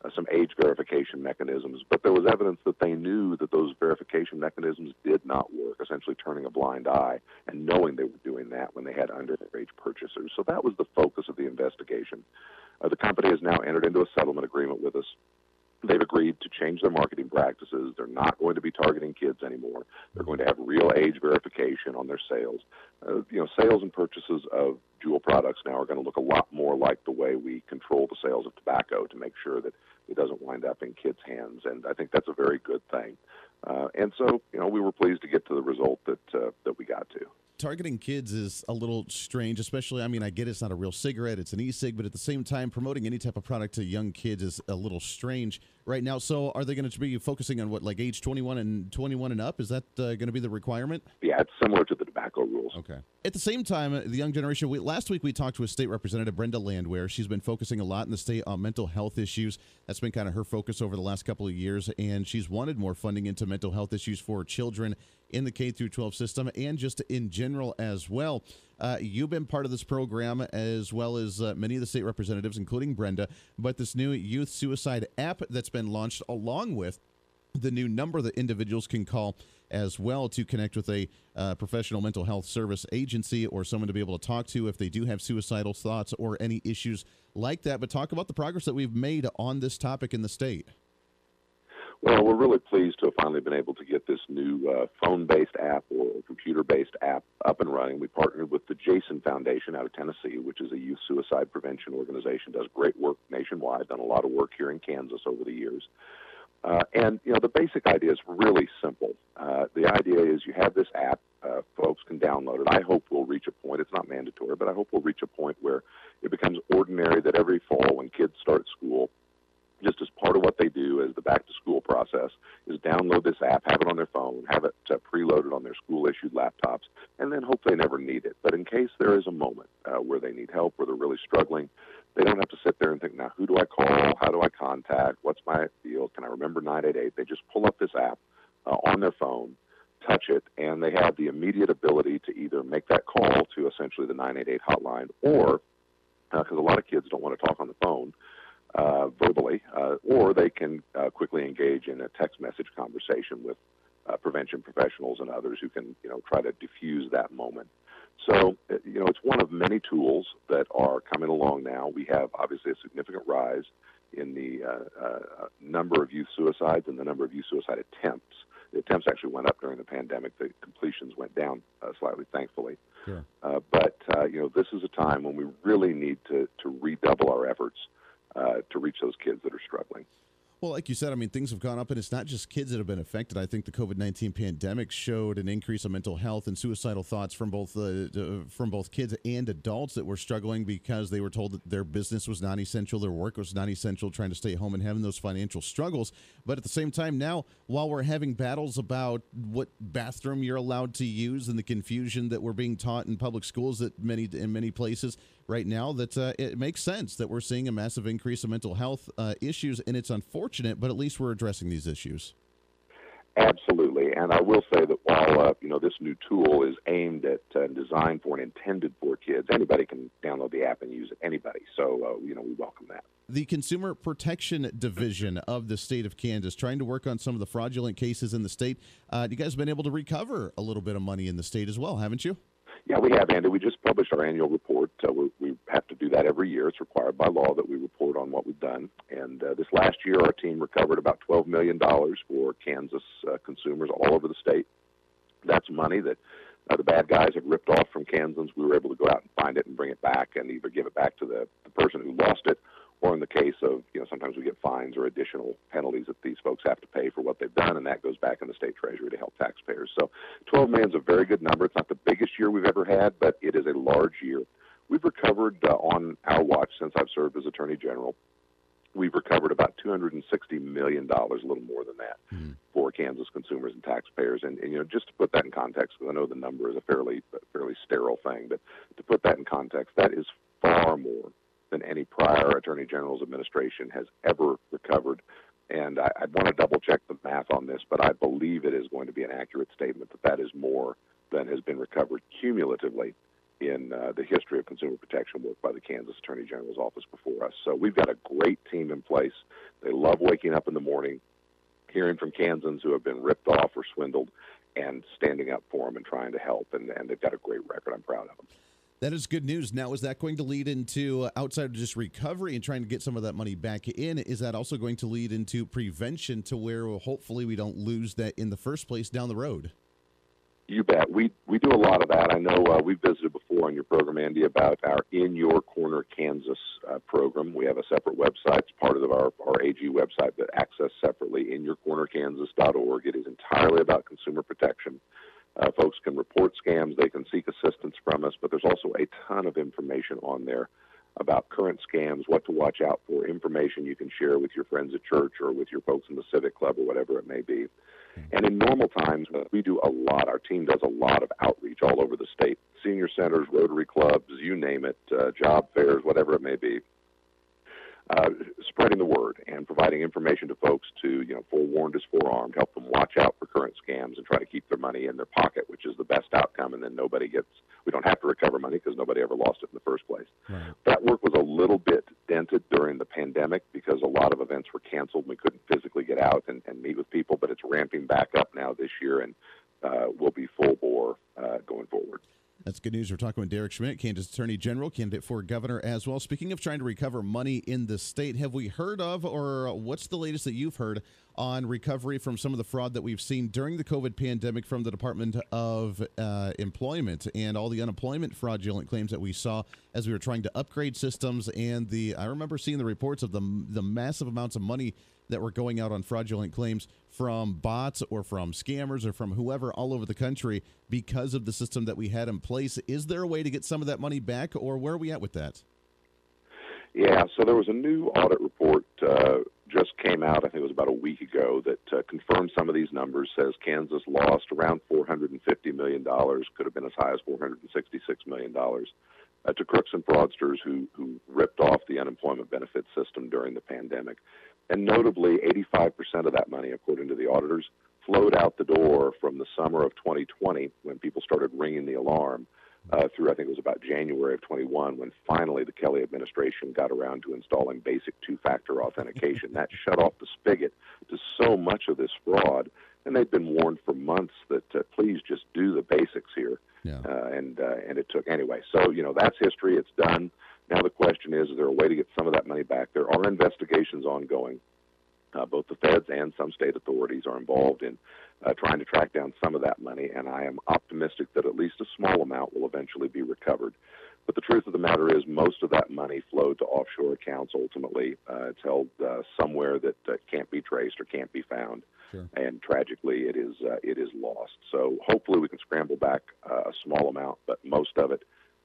uh, some age verification mechanisms, but there was evidence that they knew that those verification mechanisms did not work, essentially turning a blind eye and knowing they were doing that when they had underage purchasers. So that was the focus of the investigation. Uh, the company has now entered into a settlement agreement with us They've agreed to change their marketing practices. They're not going to be targeting kids anymore. They're going to have real age verification on their sales. Uh, you know, sales and purchases of Juul products now are going to look a lot more like the way we control the sales of tobacco to make sure that it doesn't wind up in kids' hands. And I think that's a very good thing. Uh, and so, you know, we were pleased to get to the result that uh, that we got to targeting kids is a little strange, especially. I mean, I get it's not a real cigarette; it's an e-cig, but at the same time, promoting any type of product to young kids is a little strange right now. So, are they going to be focusing on what, like age twenty-one and twenty-one and up? Is that uh, going to be the requirement? Yeah, it's similar to the tobacco rules. Okay. At the same time, the young generation. We, last week we talked to a state representative, Brenda Landwehr. She's been focusing a lot in the state on mental health issues. That's been kind of her focus over the last couple of years, and she's wanted more funding into mental health issues for children in the K through 12 system and just in general as well. Uh, you've been part of this program as well as uh, many of the state representatives, including Brenda. But this new youth suicide app that's been launched, along with the new number that individuals can call as well to connect with a uh, professional mental health service agency or someone to be able to talk to if they do have suicidal thoughts or any issues like that. But talk about the progress that we've made on this topic in the state. Well, we're really pleased to have finally been able to get this new uh, phone based app or computer based app up and running. We partnered with the Jason Foundation out of Tennessee, which is a youth suicide prevention organization, does great work nationwide, done a lot of work here in Kansas over the years. Uh, and, you know, the basic idea is really simple. Uh, the idea is you have this app, uh, folks can download it. I hope we'll reach a point, it's not mandatory, but I hope we'll reach a point where it becomes ordinary that every fall when kids start school, just as part of what they do as the back to school process is download this app, have it on their phone, have it uh, preloaded on their school issued laptops, and then hope they never need it. But in case there is a moment uh, where they need help, where they're really struggling, they don't have to sit there and think, now who do I call? How do I contact? What's my deal? Can I remember 988? They just pull up this app uh, on their phone, touch it, and they have the immediate ability to either make that call to essentially the 988 hotline or because uh, a lot of kids don't want to talk on the phone, uh, verbally, uh, or they can uh, quickly engage in a text message conversation with uh, prevention professionals and others who can, you know, try to diffuse that moment. So, uh, you know, it's one of many tools that are coming along now. We have obviously a significant rise in the uh, uh, number of youth suicides and the number of youth suicide attempts. The attempts actually went up during the pandemic. The completions went down uh, slightly, thankfully. Sure. Uh, but uh, you know, this is a time when we really need to to redouble our efforts uh, to reach those kids that are struggling. Well, like you said, I mean, things have gone up, and it's not just kids that have been affected. I think the COVID nineteen pandemic showed an increase of mental health and suicidal thoughts from both uh, from both kids and adults that were struggling because they were told that their business was non essential, their work was non essential, trying to stay home and having those financial struggles. But at the same time, now while we're having battles about what bathroom you're allowed to use and the confusion that we're being taught in public schools that many in many places right now that uh, it makes sense that we're seeing a massive increase of mental health uh, issues, and it's unfortunate, but at least we're addressing these issues. Absolutely, and I will say that while uh, you know this new tool is aimed at uh, designed for and intended for kids, anybody can download the app and use it. Anybody, so uh, you know we welcome that. The Consumer Protection Division of the state of Kansas, trying to work on some of the fraudulent cases in the state. Uh, you guys have been able to recover a little bit of money in the state as well, haven't you? Yeah, we have, Andy. We just published our annual report. Uh, we, we have to do that every year. It's required by law that we report on what we've done. And uh, this last year, our team recovered about $12 million for Kansas uh, consumers all over the state. That's money that uh, the bad guys had ripped off from Kansans. We were able to go out and find it and bring it back and either give it back to the, the person who lost it or in the case of, you know, sometimes we get fines or additional penalties that these folks have to pay for what they've done, and that goes back in the state treasury to help taxpayers. So 12 million is a very good number. It's not the biggest year we've ever had, but it is a large year. We've recovered uh, on our watch since I've served as Attorney General. We've recovered about $260 million, a little more than that, mm. for Kansas consumers and taxpayers. And, and, you know, just to put that in context, because I know the number is a fairly, fairly sterile thing, but to put that in context, that is far more than any prior Attorney General's administration has ever recovered. And I, I want to double check the math on this, but I believe it is going to be an accurate statement that that is more than has been recovered cumulatively in uh, the history of consumer protection work by the Kansas Attorney General's office before us. So we've got a great team in place. They love waking up in the morning, hearing from Kansans who have been ripped off or swindled, and standing up for them and trying to help. And, and they've got a great record. I'm proud of them. That is good news. Now, is that going to lead into uh, outside of just recovery and trying to get some of that money back in? Is that also going to lead into prevention to where hopefully we don't lose that in the first place down the road? You bet. We we do a lot of that. I know uh, we visited before on your program, Andy, about our In Your Corner Kansas uh, program. We have a separate website. It's part of our, our AG website but accessed separately, inyourcornerkansas.org. It is entirely about consumer protection. Uh, folks can report scams, they can seek assistance from us, but there's also a ton of information on there about current scams, what to watch out for, information you can share with your friends at church or with your folks in the civic club or whatever it may be. And in normal times, we do a lot. Our team does a lot of outreach all over the state senior centers, Rotary clubs, you name it, uh, job fairs, whatever it may be uh, spreading the word and providing information to folks to, you know, forewarned is forearmed, help them watch out for current scams and try to keep their money in their pocket, which is the best outcome. And then nobody gets, we don't have to recover money because nobody ever lost it in the first place. Right. That work was a little bit dented during the pandemic because a lot of events were canceled. And we couldn't physically get out and, and meet with people, but it's ramping back up now this year and uh, will be full bore uh, going forward. That's good news. We're talking with Derek Schmidt, Kansas Attorney General, candidate for governor as well. Speaking of trying to recover money in the state, have we heard of, or what's the latest that you've heard on recovery from some of the fraud that we've seen during the COVID pandemic from the Department of uh, Employment and all the unemployment fraudulent claims that we saw as we were trying to upgrade systems? And the I remember seeing the reports of the the massive amounts of money that were going out on fraudulent claims from bots or from scammers or from whoever all over the country because of the system that we had in place. Is there a way to get some of that money back, or where are we at with that? Yeah, so there was a new audit report uh, just came out. I think it was about a week ago that uh, confirmed some of these numbers. Says Kansas lost around 450 million dollars, could have been as high as 466 million dollars uh, to crooks and fraudsters who who ripped off the unemployment benefit system during the pandemic. And notably, 85% of that money, according to the auditors, flowed out the door from the summer of 2020 when people started ringing the alarm uh, through, I think it was about January of 21 when finally the Kelly administration got around to installing basic two factor authentication. that shut off the spigot to so much of this fraud. And they'd been warned for months that uh, please just do the basics here. Yeah. Uh, and uh, and it took anyway. So you know that's history. It's done. Now the question is, is there a way to get some of that money back? There are investigations ongoing Uh, both the feds and some state authorities are involved in uh, trying to track down some of that money, and I am optimistic that at least a small amount will eventually be recovered. But the truth of the matter is, most of that money flowed to offshore accounts ultimately. Uh, it's held uh, somewhere that uh, can't be traced or can't be found. Sure. And tragically, it is uh, it is lost. So hopefully, we can scramble back uh, a small amount, but most of it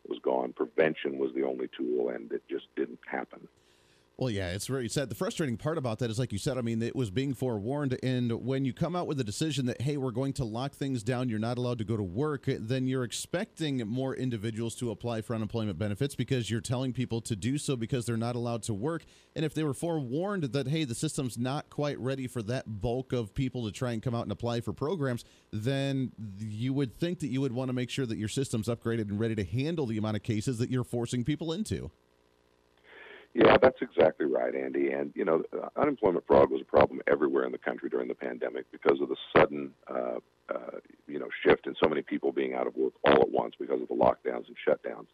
was gone. Prevention was the only tool, and it just didn't happen. Well, yeah, it's very sad. The frustrating part about that is, like you said, I mean, it was being forewarned. And when you come out with a decision that, hey, we're going to lock things down, you're not allowed to go to work, then you're expecting more individuals to apply for unemployment benefits because you're telling people to do so because they're not allowed to work. And if they were forewarned that, hey, the system's not quite ready for that bulk of people to try and come out and apply for programs, then you would think that you would want to make sure that your system's upgraded and ready to handle the amount of cases that you're forcing people into. Yeah, that's exactly right, Andy. And you know, uh, unemployment fraud was a problem everywhere in the country during the pandemic because of the sudden, uh, uh, you know, shift in so many people being out of work all at once because of the lockdowns and shutdowns.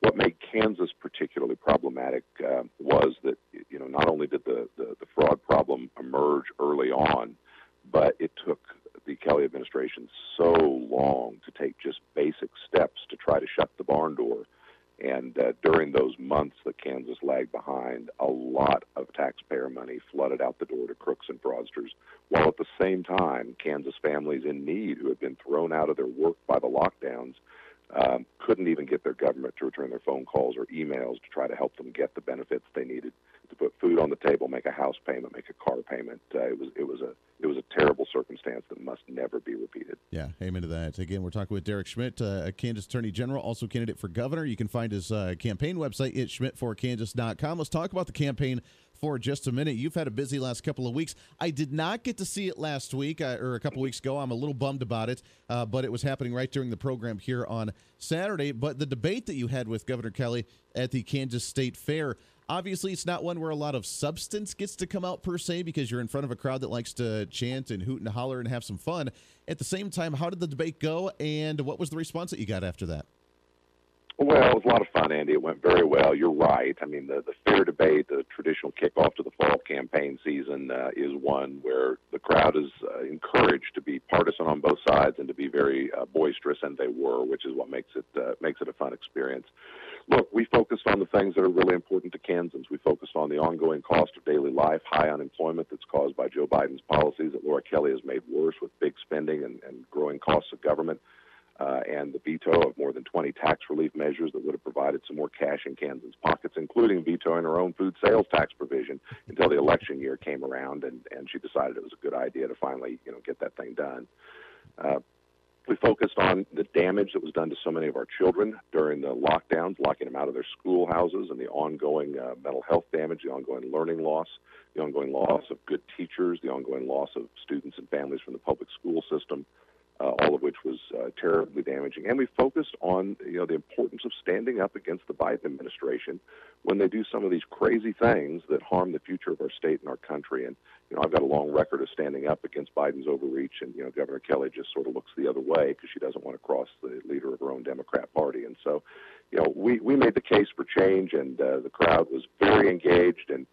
What made Kansas particularly problematic uh, was that you know not only did the, the the fraud problem emerge early on, but it took the Kelly administration so long to take just basic steps to try to shut the barn door and uh, during those months that Kansas lagged behind, a lot of taxpayer money flooded out the door to crooks and fraudsters, while at the same time, Kansas families in need who had been thrown out of their work by the lockdowns um, couldn't even get their government to return their phone calls or emails to try to help them get the benefits they needed to put food on the table, make a house payment, make a car payment. Uh, it was it was a it was a terrible circumstance that must never be repeated. Yeah, amen to that. Again, we're talking with Derek Schmidt, uh, a Kansas Attorney General, also candidate for governor. You can find his uh, campaign website at schmidtforkansas.com. Let's talk about the campaign for just a minute. You've had a busy last couple of weeks. I did not get to see it last week uh, or a couple weeks ago. I'm a little bummed about it, uh, but it was happening right during the program here on Saturday. But the debate that you had with Governor Kelly at the Kansas State Fair, obviously it's not one where a lot of substance gets to come out per se because you're in front of a crowd that likes to chant and hoot and holler and have some fun. At the same time, how did the debate go and what was the response that you got after that? Well, it was a lot of fun, Andy. It went very well. You're right. I mean, the, the fair debate, the traditional kickoff to the fall campaign season, uh, is one where the crowd is uh, encouraged to be partisan on both sides and to be very uh, boisterous, and they were, which is what makes it uh, makes it a fun experience. Look, we focused on the things that are really important to Kansans. We focused on the ongoing cost of daily life, high unemployment that's caused by Joe Biden's policies that Laura Kelly has made worse with big spending and, and growing costs of government uh, and the veto of more than 20 tax relief measures that would have provided some more cash in Kansas pockets, including vetoing her own food sales tax provision until the election year came around, and, and she decided it was a good idea to finally, you know, get that thing done. Uh, we focused on the damage that was done to so many of our children during the lockdowns, locking them out of their schoolhouses, and the ongoing uh, mental health damage, the ongoing learning loss, the ongoing loss of good teachers, the ongoing loss of students and families from the public school system uh, all of which was uh, terribly damaging. And we focused on you know the importance of standing up against the Biden administration when they do some of these crazy things that harm the future of our state and our country. And you know I've got a long record of standing up against Biden's overreach, and you know Governor Kelly just sort of looks the other way because she doesn't want to cross the leader of her own Democrat Party. And so, you know, we we made the case for change, and uh, the crowd was very engaged, and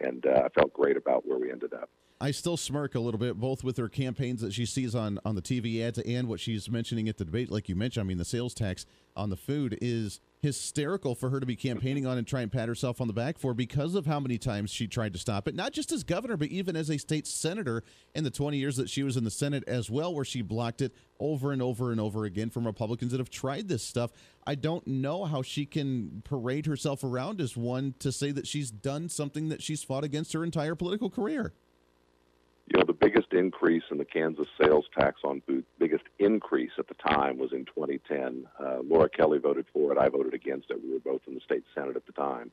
and uh, I felt great about where we ended up. I still smirk a little bit, both with her campaigns that she sees on on the TV ads and what she's mentioning at the debate. Like you mentioned, I mean, the sales tax on the food is hysterical for her to be campaigning on and try and pat herself on the back for because of how many times she tried to stop it, not just as governor, but even as a state senator in the 20 years that she was in the Senate as well, where she blocked it over and over and over again from Republicans that have tried this stuff. I don't know how she can parade herself around as one to say that she's done something that she's fought against her entire political career you know, the biggest increase in the Kansas sales tax on food, biggest increase at the time was in 2010. Uh, Laura Kelly voted for it. I voted against it. We were both in the state senate at the time.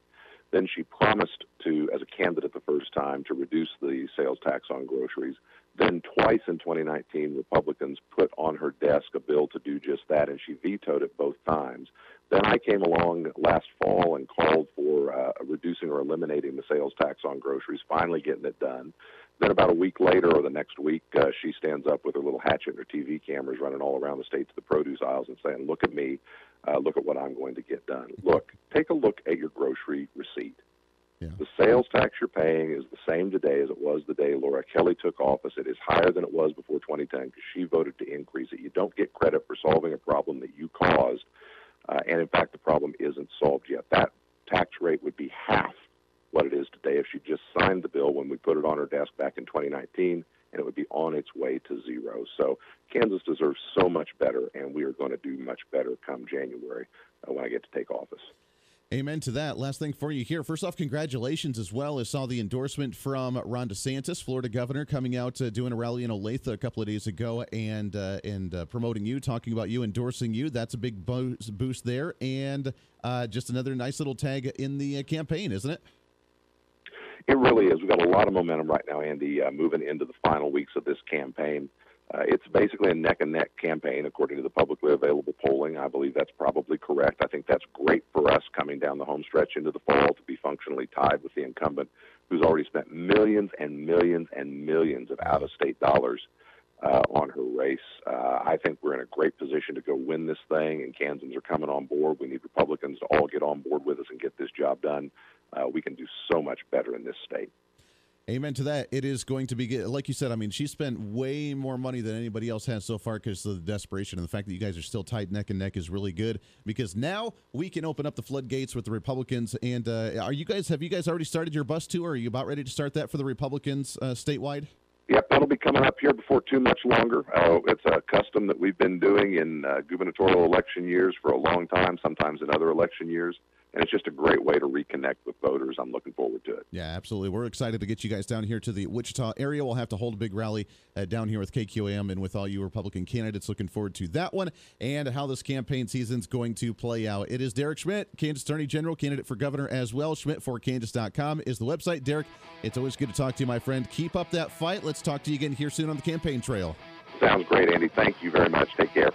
Then she promised to, as a candidate the first time, to reduce the sales tax on groceries. Then twice in 2019, Republicans put on her desk a bill to do just that, and she vetoed it both times. Then I came along last fall and called for uh, reducing or eliminating the sales tax on groceries, finally getting it done. Then about a week later or the next week, uh, she stands up with her little hatchet and her TV cameras running all around the state to the produce aisles and saying, "Look at me, uh, look at what I'm going to get done." Look, take a look at your grocery receipt. Yeah. The sales tax you're paying is the same today as it was the day Laura Kelly took office. It is higher than it was before 2010 because she voted to increase it. You don't get credit for solving a problem that you caused, uh, and in fact, the problem isn't solved yet. That tax rate would be half what it is today if she just signed the bill when we put it on her desk back in 2019, and it would be on its way to zero. So Kansas deserves so much better, and we are going to do much better come January uh, when I get to take office. Amen to that. Last thing for you here. First off, congratulations as well. I saw the endorsement from Ron DeSantis, Florida governor, coming out uh, doing a rally in Olathe a couple of days ago and uh, and uh, promoting you, talking about you, endorsing you. That's a big boost, boost there, and uh, just another nice little tag in the uh, campaign, isn't it? It really is. We've got a lot of momentum right now, Andy, uh, moving into the final weeks of this campaign. Uh, it's basically a neck and neck campaign, according to the publicly available polling. I believe that's probably correct. I think that's great for us coming down the home stretch into the fall to be functionally tied with the incumbent who's already spent millions and millions and millions of out of state dollars uh, on her race. Uh, I think we're in a great position to go win this thing, and Kansans are coming on board. We need Republicans to all get on board with us and get this job done. Uh, we can do so much better in this state. Amen to that. It is going to be, like you said, I mean, she spent way more money than anybody else has so far because of the desperation. And the fact that you guys are still tight neck and neck is really good because now we can open up the floodgates with the Republicans. And uh, are you guys, have you guys already started your bus tour? Are you about ready to start that for the Republicans uh, statewide? Yep, that'll be coming up here before too much longer. Uh, it's a custom that we've been doing in uh, gubernatorial election years for a long time, sometimes in other election years and it's just a great way to reconnect with voters. I'm looking forward to it. Yeah, absolutely. We're excited to get you guys down here to the Wichita area. We'll have to hold a big rally uh, down here with KQAM and with all you Republican candidates. Looking forward to that one and how this campaign season's going to play out. It is Derek Schmidt, Kansas Attorney General, candidate for governor as well. Schmidt for Kansas.com is the website. Derek, it's always good to talk to you, my friend. Keep up that fight. Let's talk to you again here soon on the campaign trail. Sounds great, Andy. Thank you very much. Take care.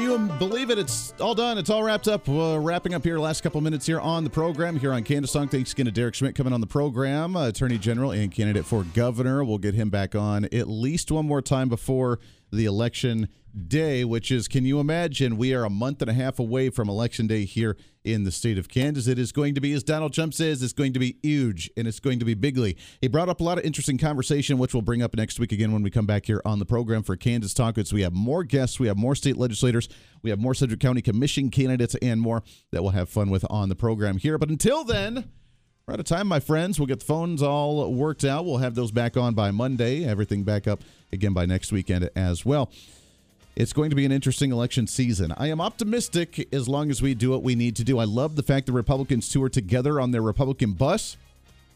Can you believe it? It's all done. It's all wrapped up. Wrapping up here, last couple minutes here on the program here on Candace Song. Thanks again to Derek Schmidt coming on the program, uh, Attorney General and candidate for governor. We'll get him back on at least one more time before the election day, which is, can you imagine? We are a month and a half away from election day here in the state of Kansas. It is going to be, as Donald Trump says, it's going to be huge and it's going to be bigly. He brought up a lot of interesting conversation, which we'll bring up next week again when we come back here on the program for Kansas Talk. We have more guests, we have more state legislators, we have more Sedgwick County Commission candidates, and more that we'll have fun with on the program here. But until then, we're out of time, my friends. We'll get the phones all worked out. We'll have those back on by Monday. Everything back up again by next weekend as well. It's going to be an interesting election season. I am optimistic as long as we do what we need to do. I love the fact the Republicans tour together on their Republican bus.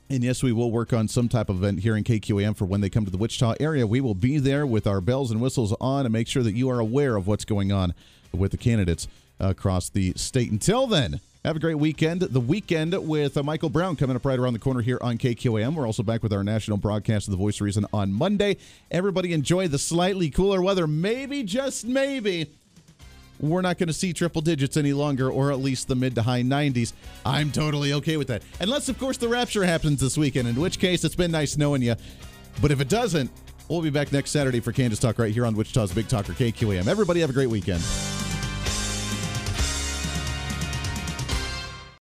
And yes, we will work on some type of event here in KQAM for when they come to the Wichita area. We will be there with our bells and whistles on and make sure that you are aware of what's going on with the candidates across the state. Until then, have a great weekend. The weekend with uh, Michael Brown coming up right around the corner here on KQAM. We're also back with our national broadcast of The Voice Reason on Monday. Everybody enjoy the slightly cooler weather. Maybe, just maybe, we're not going to see triple digits any longer, or at least the mid to high 90s. I'm totally okay with that. Unless, of course, the rapture happens this weekend, in which case it's been nice knowing you. But if it doesn't, we'll be back next Saturday for Kansas Talk right here on Wichita's Big Talker KQAM. Everybody have a great weekend.